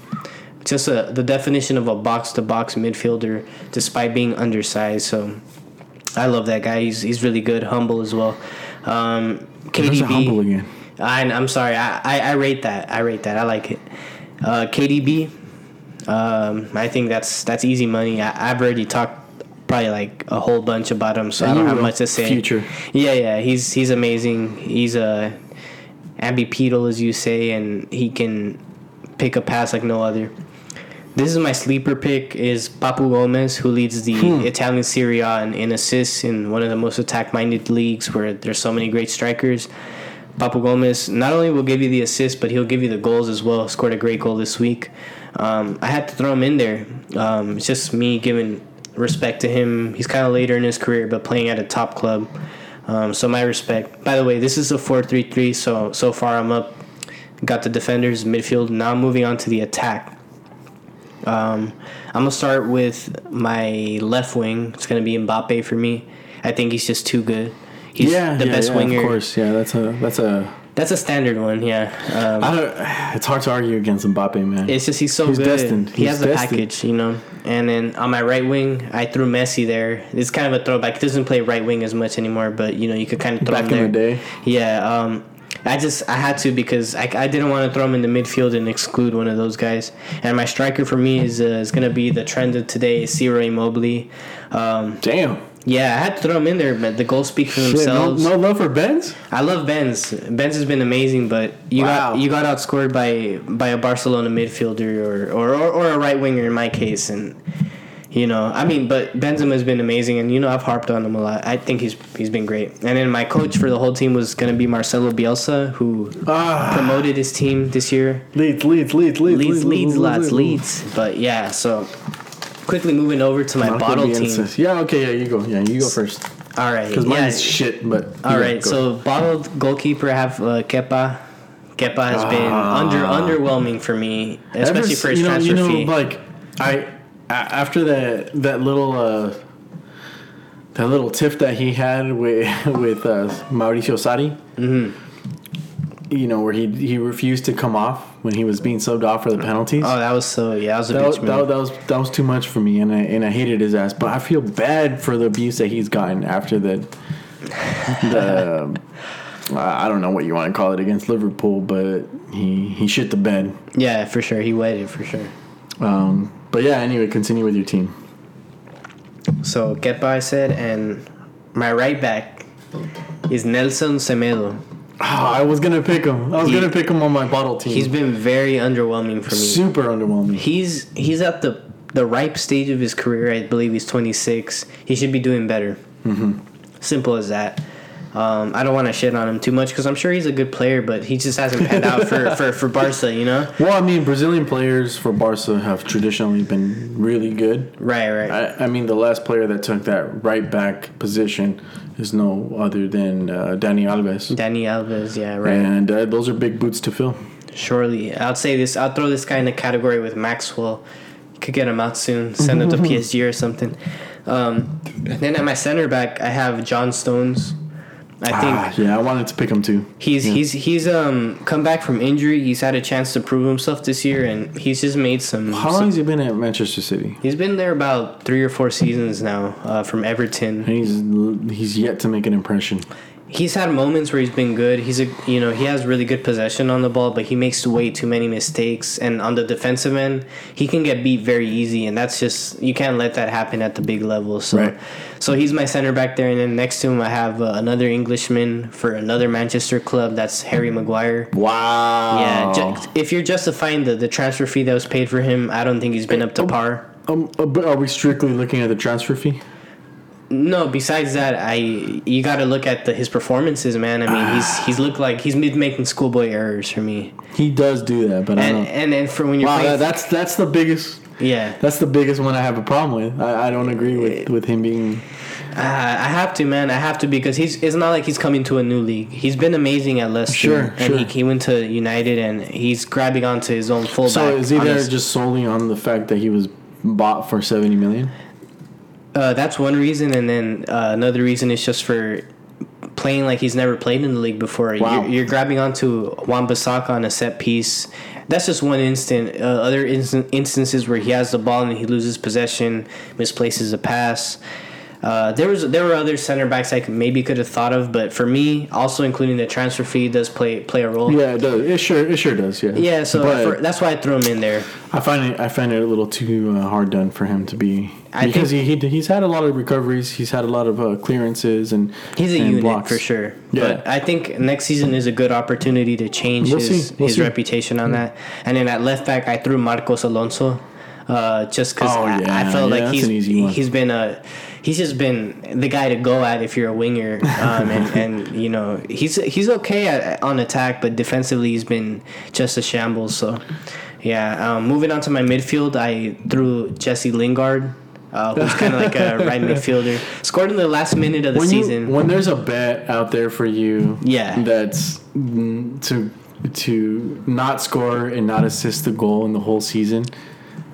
Just a, the definition of a box to box midfielder, despite being undersized. So I love that guy. He's, he's really good, humble as well. Um, KDB. humble again. I, I'm sorry. I, I, I rate that. I rate that. I like it. Uh, KDB. Um, I think that's that's easy money. I, I've already talked probably like a whole bunch about him, so I don't have much to say. Future. Yeah, yeah. He's he's amazing. He's a ambipedal, as you say, and he can pick a pass like no other. This is my sleeper pick is Papu Gomez, who leads the Hmm. Italian Serie A in, in assists in one of the most attack-minded leagues where there's so many great strikers. Papu Gomez not only will give you the assist, but he'll give you the goals as well. Scored a great goal this week. Um, I had to throw him in there. Um, it's just me giving respect to him. He's kind of later in his career, but playing at a top club. Um, so my respect. By the way, this is a 4-3-3, so so far I'm up. Got the defenders, midfield. Now moving on to the attack. Um, I'm gonna start with my left wing. It's gonna be Mbappe for me. I think he's just too good. He's yeah, the yeah, best yeah, winger. Of course, yeah. That's a that's a. That's a standard one, yeah. Um, I don't, <sighs> it's hard to argue against Mbappe, man. it's just he's so He's good. destined. He He's has the package, you know. And then on my right wing, I threw Messi there. It's kind of a throwback. He doesn't play right wing as much anymore, but you know you could kind of throw Back him in there. the day. Yeah, um, I just I had to because I, I didn't want to throw him in the midfield and exclude one of those guys. And my striker for me is uh, is gonna be the trend of today, is Ciro Immobile. Um, Damn. Yeah, I had to throw him in there, but the goals speak for Shit, no, themselves. no love for Benz. I love Benz. Benz has been amazing, but you Wow. got you got outscored by by a Barcelona midfielder or or, or, or a right winger in my case, and you know I mean, but Benzema has been amazing, and you know I've harped on him a lot. I think he's he's been great. And then my coach for the whole team was gonna be Marcelo Bielsa, who Ah, promoted his team this year. Leeds, Leeds, Leeds, Leeds, Leads, leads, lots, leads. But yeah, so quickly moving over to my bottle team. Yeah, okay, yeah, you go. Yeah, you go first. All right, Because yeah. mine's shit, but. All right, go. so bottled goalkeeper I have uh, Kepa. Kepa has been Ah. under underwhelming for me, especially Ever for his you know, transfer you know, fee. like I after that that little uh, that little tiff that he had with <laughs> with uh, Maurizio Sarri. Mm-hmm. You know where he he refused to come off when he was being subbed off for the penalties. oh, that was so yeah, that was a that, was, that, that was that was too much for me, and I and I hated his ass. But I feel bad for the abuse that he's gotten after the <laughs> the I don't know what you want to call it against Liverpool, but he he shit the bed. Yeah, for sure, he waited for sure. Um, but yeah, anyway, continue with your team. So Kepa, I said, and my right back is Nelson Semedo. Ah, I was gonna pick him. I was He- gonna pick him on my bottle team. He's been very underwhelming for me. super underwhelming. He's he's at the the ripe stage of his career. I believe he's 26. He should be doing better. Mm-hmm. Simple as that. Um, I don't want to shit on him too much because I'm sure he's a good player, but he just hasn't panned out for, <laughs> for, for Barca, you know? Well, I mean, Brazilian players for Barca have traditionally been really good. Right, right. I, I mean, the last player that took that right back position is no other than uh, Dani Alves, Dani Alves, yeah, right. and uh, those are big boots to fill. Surely, I'll say this. I'll throw this guy in the category with Maxwell. Could get him out soon. Send him to <laughs> PSG or something. Um, then at my center back, I have John Stones. I think Ah, yeah, I wanted to pick him too. He's Yeah. he's he's um come back from injury. He's had a chance to prove himself this year, and he's just made some. How long has he been at Manchester City? He's been there about three or four seasons now, uh, from Everton. He's he's yet to make an impression. He's had moments where he's been good. He's a you know he has really good possession on the ball, but he makes way too many mistakes. And on the defensive end, he can get beat very easy, and that's just you can't let that happen at the big level. So, Right. so he's my center back there, and then next to him I have uh, another Englishman for another Manchester club. That's Harry Maguire. Wow. Yeah, ju- if you're justifying the, the transfer fee that was paid for him, I don't think he's been up to par. Um, uh, but are we strictly looking at the transfer fee? No, besides that, I you got to look at the, his performances, man. I mean, he's he's looked like he's been making schoolboy errors for me, He does do that, but I and don't. and and for when you're Wow, playing, that's that's the biggest. yeah, That's the biggest one I have a problem with. I, I don't agree with, with him being. uh, I have to, man. I have to because he's it's not like he's coming to a new league. He's been amazing at Leicester, Sure, and sure. he, he went to United, and he's grabbing onto his own fullback. So is he there his- just solely on the fact that he was bought for seventy million? Uh, that's one reason, and then uh, another reason is just for playing like he's never played in the league before. Wow. You're, you're grabbing onto Wan Bissaka on a set piece. That's just one instant. Uh, other instan- instances where he has the ball and he loses possession, misplaces a pass. Uh, there was there were other center backs I could, maybe could have thought of, but for me, also including the transfer fee does play play a role. Yeah, it does. It sure it sure does. Yeah. Yeah, so for, that's why I threw him in there. I find it I find it a little too uh, hard done for him to be I because think- he, he he's had a lot of recoveries. He's had a lot of uh, clearances and He's a and unit blocks. for sure. Yeah. But I think next season is a good opportunity to change We'll his. We'll his see. reputation on that. And then at left back, I threw Marcos Alonso. Uh, just because Oh, I, I felt Yeah, like he's an easy one. he's been a he's just been the guy to go at if you're a winger, <laughs> um, and, and you know he's he's okay at, on attack, but defensively he's been just a shambles. So yeah, um, moving on to my midfield, I threw Jesse Lingard. Uh, who's kind of like a <laughs> right midfielder. Scored in the last minute of the when season. You, when there's a bet out there for you, Yeah. that's to to not score and not assist the goal in the whole season.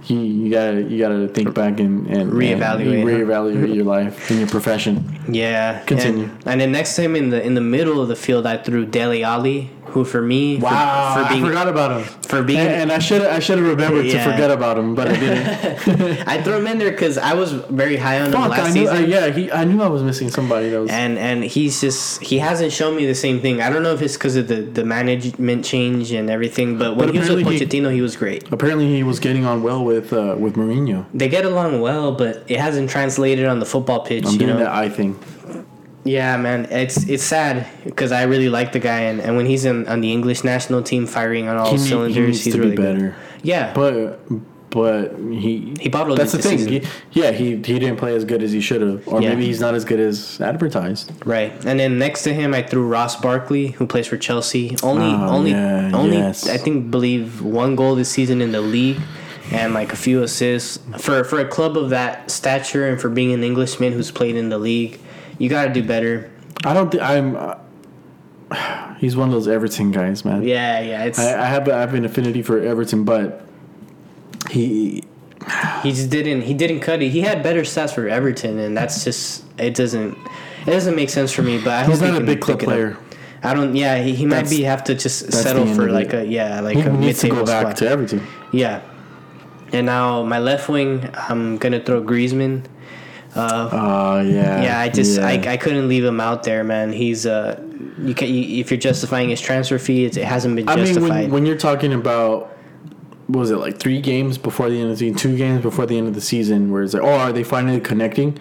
You, you gotta you gotta think back and, and Reevaluate, and huh? reevaluate your life and your profession. Yeah. Continue. And, and then next time in the in the middle of the field, I threw Dele Alli, who for me, for- Wow, for, being I forgot about him. for being And, and I should I should have remembered Yeah. to forget about him, but I didn't. <laughs> <laughs> I throw him in there because I was very high on him last I knew. season. Uh, yeah, he. I knew I was missing somebody that was. and and he's just he hasn't shown me the same thing. I don't know if it's because of the the management change and everything, but when But he was with apparently he- Pochettino, he, was great. apparently, he was getting on well with uh, with Mourinho. They get along well, but it hasn't translated on the football pitch. I'm you doing know, that eye thing. Yeah, man, it's it's sad because I really like the guy, and, and when he's in on the English national team, firing on all He, need- he cylinders, needs he's to really be good. better. Yeah, But but he He bottled That's the thing. He, yeah, he he didn't play as good as he should have, or Yeah. maybe he's not as good as advertised. Right, and then next to him, I threw Ross Barkley, who plays for Chelsea. Only, Oh, only, yeah, only. yes. I think believe one goal this season in the league, and like a few assists for for a club of that stature and for being an Englishman who's played in the league. You got to do better. I don't think I'm. Uh, <sighs> he's one of those Everton guys, man. Yeah, yeah. It's I, I have I have an affinity for Everton, but he he just didn't he didn't cut it. He had better stats for Everton, and that's just it doesn't it doesn't make sense for me. But I he's not a big club pick it up. player. I don't. Yeah, he, he might be have to just settle for like a yeah like He a mid to go table back to Everton. Yeah. And now my left wing, I'm gonna throw Griezmann. Uh, Oh yeah. yeah, I just yeah. I, I couldn't leave him out there, man. He's uh, you can you, if you're justifying his transfer fee, it's, it hasn't been I mean, justified. when, when you're talking about, what was it like three games before the end of the season, two games before the end of the season, where it's like, oh, are they finally connecting?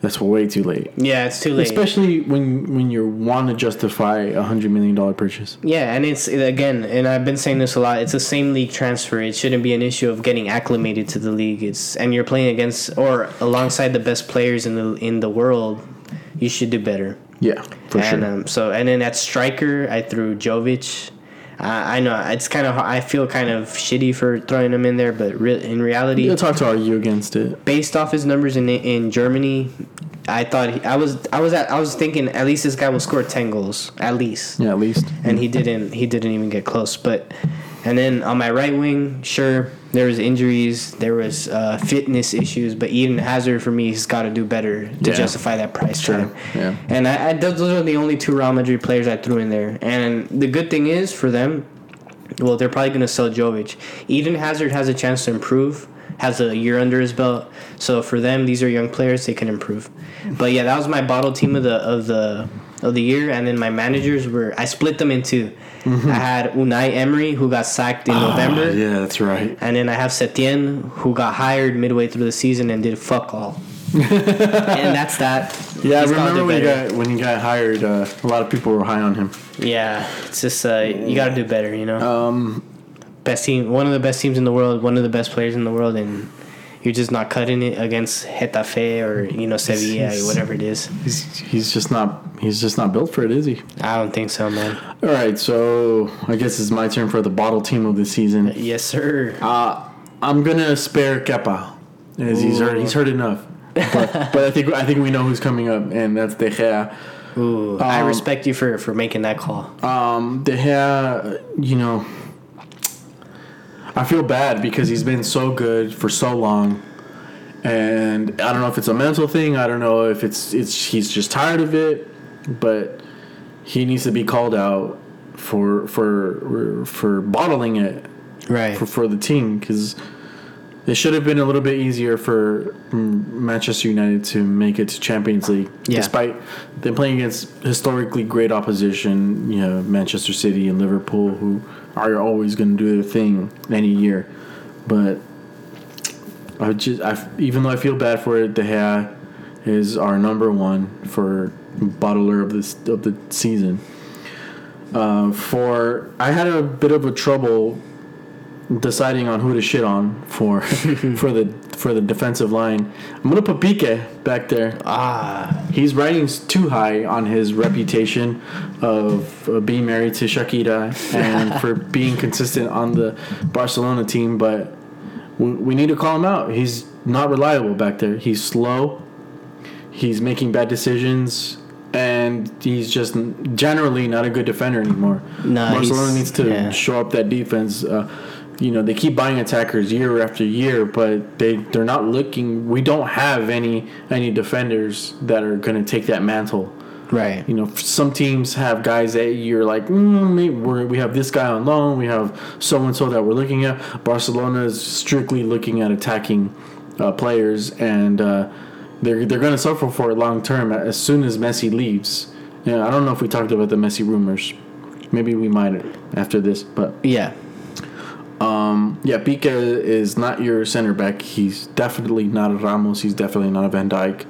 That's way too late. yeah, it's too late. Especially when when you want to justify a hundred million dollar purchase. Yeah, and it's again, and I've been saying this a lot. It's the same league transfer. It shouldn't be an issue of getting acclimated to the league. It's and you're playing against or alongside the best players in the in the world. You should do better. Yeah, for and, sure. Um, so and then at striker, I threw Jovic. Uh, I know it's kind of I feel kind of shitty for throwing him in there, but re- in reality, it's hard to argue against it. based off his numbers in in Germany, I thought he, I was I was at, I was thinking at least this guy will score ten goals at least, Yeah, at least. and he didn't he didn't even get close. But and then on my right wing, sure there was injuries, there was uh, fitness issues, but Eden Hazard for me has got to do better to Yeah. justify that price Sure, tag. yeah. And I, I those are the only two Real Madrid players I threw in there. And the good thing is for them, well, they're probably going to sell Jovic. Eden Hazard has a chance to improve, has a year under his belt. So for them, these are young players; they can improve. But yeah, that was my bottle team of the of the of the year. And then my managers were I split them in 2 I had Unai Emery, who got sacked in November. Ah, yeah, that's right. And then I have Setien, who got hired midway through the season and did fuck all. <laughs> and that's that. Yeah, I remember when he better. got when he got hired. Uh, a lot of people were high on him. Yeah, it's just uh, you got to do better, you know. Um, best team, one of the best teams in the world, one of the best players in the world, and you're just not cutting it against Getafe or you know Sevilla he's- or whatever it is. he's he's just not he's just not built for it, is he? I don't think so, man. All right, so I guess it's my turn for the bottle team of the season. Yes, sir. Uh, I'm gonna spare Kepa, as he's hurt. He's hurt enough. But, <laughs> but I think I think we know who's coming up, and that's De Gea. Ooh, I um, respect you for for making that call. Um, De Gea, you know, I feel bad because he's been so good for so long, and I don't know if it's a mental thing. I don't know if it's it's he's just tired of it, but he needs to be called out for for for bottling it Right. for, for the team because it should have been a little bit easier for Manchester United to make it to Champions League, Yeah. despite them playing against historically great opposition. You know, Manchester City and Liverpool, who are always going to do their thing any year. But I just, I, even though I feel bad for it, De Gea is our number one for bottler of this of the season. Uh, for I had a bit of a trouble deciding on who to shit on for <laughs> for the for the defensive line. I'm gonna put Pique back there. Ah, He's riding too high on his reputation of uh, being married to Shakira and for <laughs> being consistent on the Barcelona team, but we, we need to call him out. He's not reliable back there. He's slow. He's making bad decisions. And he's just generally not a good defender anymore. No, Barcelona needs to yeah. show up that defense. Uh, you know, they keep buying attackers year after year, but they they're not looking. We don't have any any defenders that are going to take that mantle Right. You know, some teams have guys that you're like, mm, we're, we have this guy on loan, we have so and so that we're looking at. Barcelona is strictly looking at attacking uh, players, and uh, they're they're going to suffer for it long term as soon as Messi leaves. Yeah, I don't know if we talked about the Messi rumors. Maybe we might after this, but Yeah. Um, yeah, Pique is not your center back. He's definitely not a Ramos. He's definitely not a Van Dijk.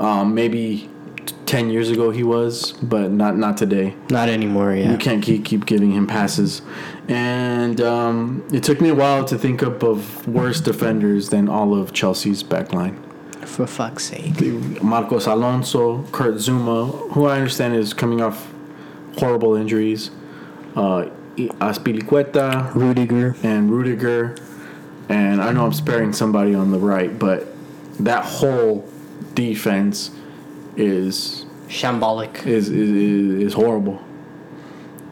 Um, maybe t- ten years ago he was, but not not today. Not anymore. Yeah. You can't keep keep giving him passes, and um, it took me a while to think up of worse defenders than all of Chelsea's backline. For fuck's sake. Marcos Alonso, Kurt Zouma, who I understand is coming off horrible injuries. Uh, Azpilicueta, Rudiger. and Rudiger, and I know I'm sparing somebody on the right, but that whole defense is Shambolic. is is, is horrible.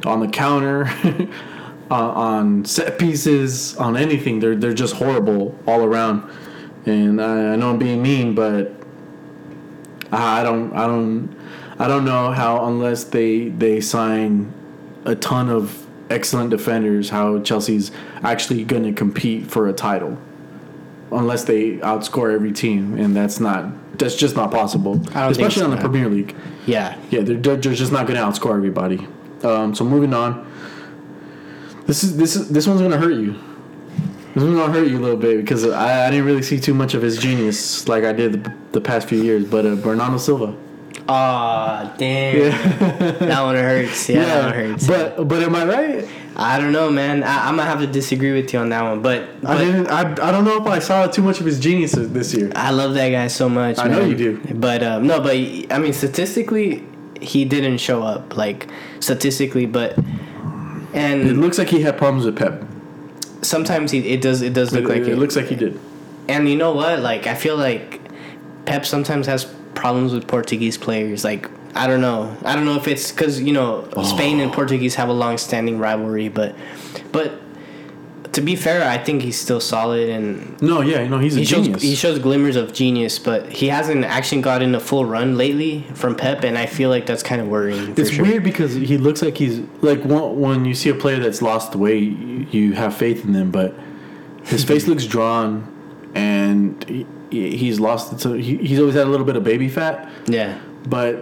On the counter, on, <laughs> uh, on set pieces, on anything, they're they're just horrible all around. And I, I know I'm being mean, but I don't I don't I don't know how unless they they sign a ton of excellent defenders, how Chelsea's actually going to compete for a title. Unless they outscore every team, and that's not that's just not possible, I don't think especially so, on the no. Premier League. Yeah. Yeah, they're, they're just not going to outscore everybody. Um, so moving on. This is this is this one's going to hurt you. This one's going to hurt you a little bit because I, I didn't really see too much of his genius like I did the, the past few years. But uh, Bernardo Silva. Aw, damn. that one hurts. Yeah, that one hurts. But but am I right? I don't know, man. I, I'm gonna have to disagree with you on that one. But, I didn't. I, I don't know if I saw too much of his genius this year. I love that guy so much. I know you do. But um, no, but I mean, statistically, he didn't show up. Like statistically, but and It looks like he had problems with Pep. sometimes he it does it does look It, like it, it. looks like he did. And you know what? Like I feel like Pep sometimes has problems with Portuguese players. Like I don't know. I don't know if it's because you know Spain and oh. Portuguese have a long-standing rivalry, but but to be fair, I think he's still solid and No, yeah, no, he's a he shows he shows glimmers of genius, but he hasn't actually gotten a full run lately from Pep, and I feel like that's kind of worrying. It's sure. weird because he looks like he's like when, you see a player that's lost weight, you, you have faith in them, but his <laughs> face looks drawn, and he's lost. So he, he's always had a little bit of baby fat, Yeah, but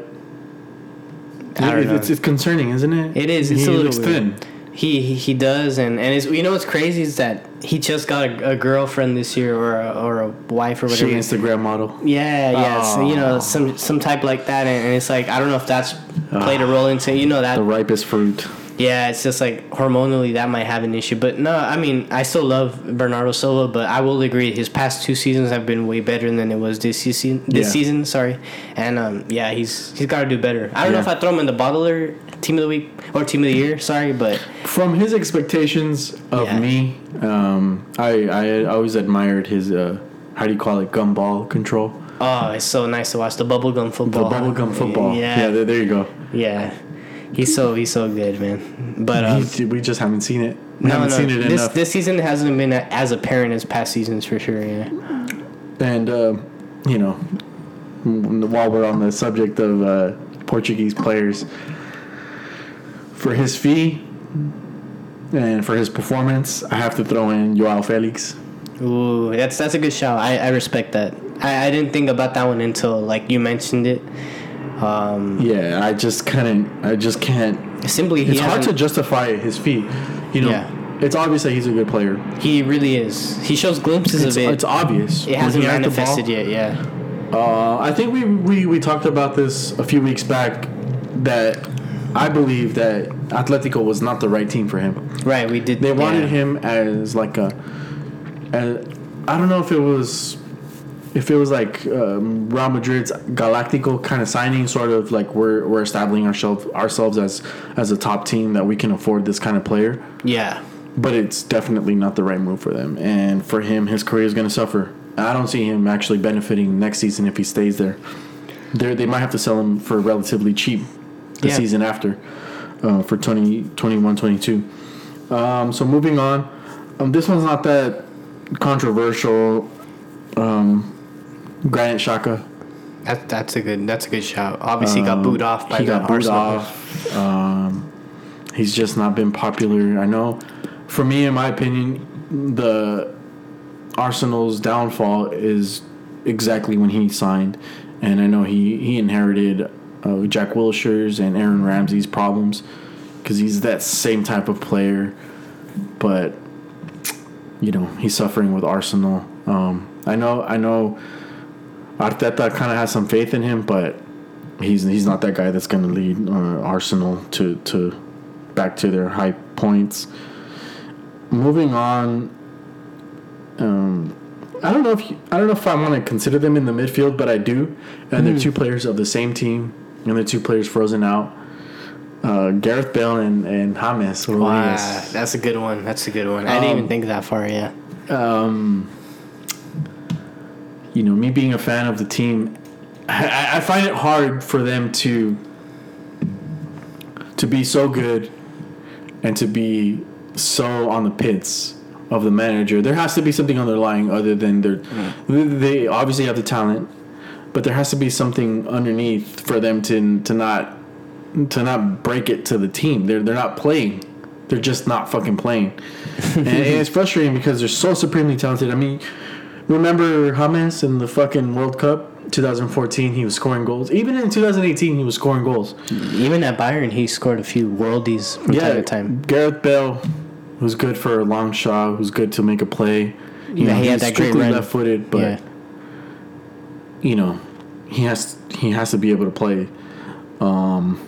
I don't it- know. it's, it's concerning, isn't it? It is. It's he a little looks weird. thin. He, he he does, and and it's, you know what's crazy is that he just got a, a girlfriend this year, or a, or a wife, or whatever. She. Instagram model. Yeah, yeah, so, you know some some type like that, and, and it's like I don't know if that's played a ah. role into you know that. The ripest fruit. Yeah, it's just like hormonally that might have an issue, but no, I mean I still love Bernardo Silva, but I will agree his past two seasons have been way better than it was this season. This Yeah. season, sorry, and um, yeah, he's he's got to do better. I don't know if I throw him in the bottler team of the week or team of the year, sorry, but From his expectations of Yeah. me, um, I I always admired his uh, how do you call it gumball control. oh, it's so nice to watch the bubblegum football. The bubblegum football. Yeah, yeah there, there you go. yeah. He's so he's so good, man. But um, He- we just haven't seen it. We no, haven't no, seen it this enough. this season hasn't been as apparent as past seasons for sure. Yeah. and uh, you know, while we're on the subject of uh, Portuguese players, for his fee and for his performance, I have to throw in Joao Felix. Ooh, that's that's a good shout. I, I respect that. I, I didn't think about that one until like you mentioned it. Um, Yeah, I just couldn't. I just can't. simply, he It's hard to justify his fee. You know, Yeah. it's obvious that he's a good player. He really is. He shows glimpses It's, of it. it's obvious. it hasn't Looking at the ball. manifested yet. Yeah. Uh, I think we, we, we talked about this a few weeks back that I believe that Atletico was not the right team for him. Right. We did. They wanted yeah. him as like a, a I don't know if it was if it was like um, Real Madrid's Galactico kind of signing, sort of like we're we're establishing ourselves ourselves as as a top team that we can afford this kind of player. Yeah. But it's definitely not the right move for them, and for him, his career is going to suffer. I don't see him actually benefiting next season if he stays there. They they might have to sell him for relatively cheap the Yeah. season after uh, for 20, 21, 22. Um, so moving on, um, this one's not that controversial. Um, Granit Xhaka, That, that's a good that's a good shout. Obviously, he got Um, booed off by he got booed Arsenal. off. Um, he's just not been popular. I know. For me, in my opinion, the Arsenal's downfall is exactly when he signed, and I know he he inherited uh, Jack Wilshere's and Aaron Ramsey's problems because he's that same type of player, but you know he's suffering with Arsenal. Um, I know. I know. Arteta kind of has some faith in him, but he's he's not that guy that's going to lead uh, Arsenal to to back to their high points. Moving on, um, I don't know if you, I don't know if I want to consider them in the midfield, but I do, and they're two players of the same team, and they're two players frozen out. Uh, Gareth Bale and and James Wow, that's a good one. That's a good one. I didn't Um, even think that far. Yeah. um, you know, me being a fan of the team, I, I find it hard for them to to be so good and to be so on the pits of the manager. There has to be something underlying other than their. Mm. They obviously have the talent, but there has to be something underneath for them to to not to not break it to the team. They're they're not playing. They're just not fucking playing, <laughs> and, and it's frustrating because they're so supremely talented. I mean, remember James in the fucking World Cup 2014? He was scoring goals. Even in 2018, he was scoring goals. Even at Bayern, he scored a few worldies from time to time. Gareth Bale, was good for a long shot, who's good to make a play. You Yeah, know, he had that great run. left-footed, but yeah. you know, he has he has to be able to play. Um,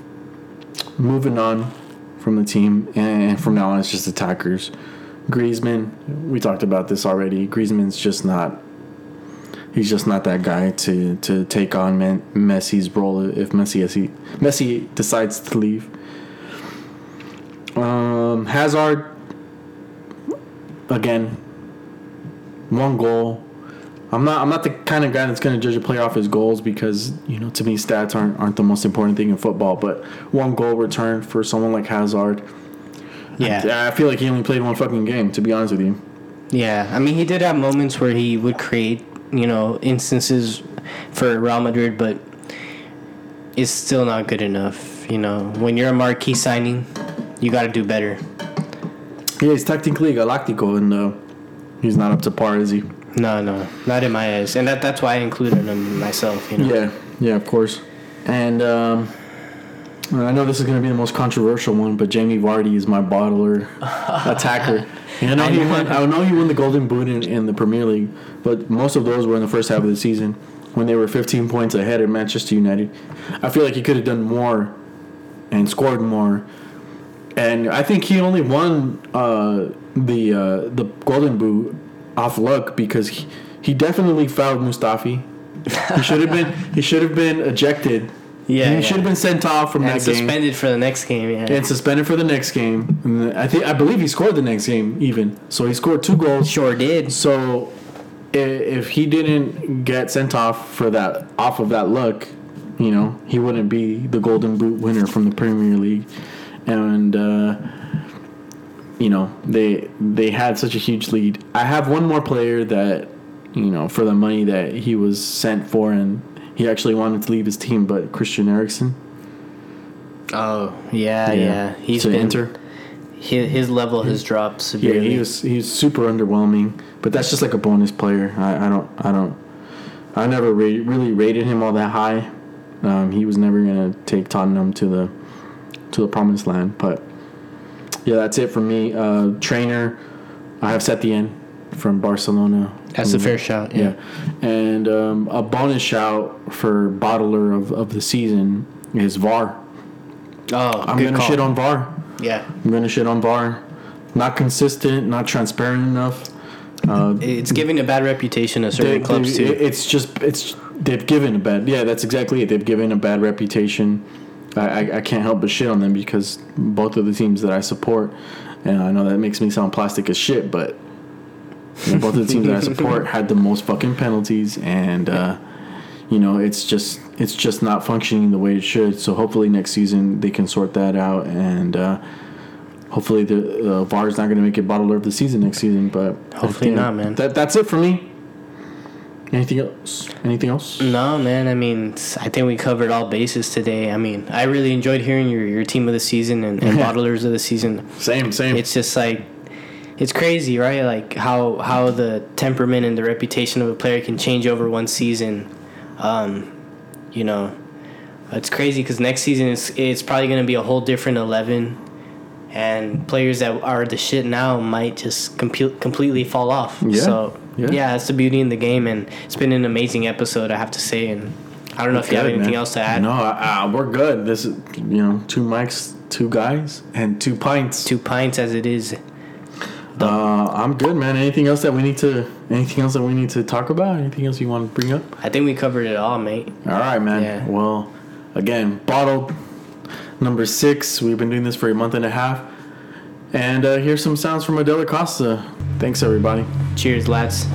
moving on from the team, and from now on, it's just attackers. Griezmann, we talked about this already. Griezmann's just not. He's just not that guy to, to take on Men- Messi's role if Messi Messi decides to leave. Um, Hazard, again, one goal. I'm not. I'm not the kind of guy that's going to judge a player off his goals because you know to me stats aren't aren't the most important thing in football. But one goal return for someone like Hazard, Yeah. I feel like he only played one fucking game. To be honest with you, Yeah, I mean, he did have moments where he would create, you know, instances for Real Madrid, but it's still not good enough. You know, when you're a marquee signing, you got to do better. yeah, he's technically Galactico, and uh, he's not up to par, is he? No, no, not in my eyes, and that that's why I included him myself. You know. Yeah, yeah, of course. And um, I know this is going to be the most controversial one, but Jamie Vardy is my bottler <laughs> attacker. And I know he won. I know he won the Golden Boot in, in the Premier League, but most of those were in the first half of the season when they were 15 points ahead at Manchester United. I feel like he could have done more and scored more. And I think he only won uh, the uh, the Golden Boot off luck because he, he definitely fouled Mustafi. He should have been he should have been ejected. Yeah, he yeah. should have been sent off from And that game suspended for the next game. Yeah. and suspended for the next game. And I think I believe he scored the next game even. So he scored two goals. sure did. So if he didn't get sent off for that off of that look, you know, he wouldn't be the Golden Boot winner from the Premier League. And uh, you know, they they had such a huge lead. I have one more player that, you know, for the money that he was sent for and he actually wanted to leave his team, but Christian Eriksen. Oh yeah, yeah. He's to been enter. His, his level has dropped severely. Yeah, severely. he was super underwhelming, but that's just like a bonus player. I, I don't I don't I never really rated him all that high. Um, he was never gonna take Tottenham to the to the promised land. But yeah, that's it for me. Uh, trainer, I have Setien from Barcelona. That's a fair shout. Yeah, Yeah. and um, a bonus shout for bottler of, of the season is VAR. Oh, I'm good gonna call. shit on VAR. Yeah. I'm gonna shit on VAR. Not consistent, not transparent enough. Uh, It's giving a bad reputation to certain they- clubs they- too. It's just it's they've given a bad yeah that's exactly it. They've given a bad reputation. I, I, I can't help but shit on them because both of the teams that I support, and I know that makes me sound plastic as shit, but know, both of the teams that I <laughs> support had the most fucking penalties, and uh, you know it's just it's just not functioning the way it should. So hopefully next season they can sort that out, and uh, hopefully the uh, VAR is not going to make it bottler of the season next season. But Hopefully not, man. That that's it for me. Anything else? Anything else? No, man. I mean, I think we covered all bases today. I mean, I really enjoyed hearing your, your team of the season and, and <laughs> bottlers of the season. Same, same. It's just like it's crazy, right? Like how how the temperament and the reputation of a player can change over one season. Um, you know, it's crazy because next season it's it's probably gonna be a whole different eleven, and players that are the shit now might just compu- completely fall off. Yeah. So Yeah. yeah. that's the beauty in the game, and it's been an amazing episode, I have to say. And I don't know if you have anything man. else to add. No, uh, we're good. This is you know two mics, two guys, and two pints. Two pints as it is. Uh, I'm good, man. Anything else that we need to? Anything else that we need to talk about? Anything else you want to bring up? I think we covered it all, mate. All right, man. Yeah. Well, again, bottle number six. We've been doing this for a month and a half, and uh, here's some sounds from Adela Costa. Thanks, everybody. Cheers, lads.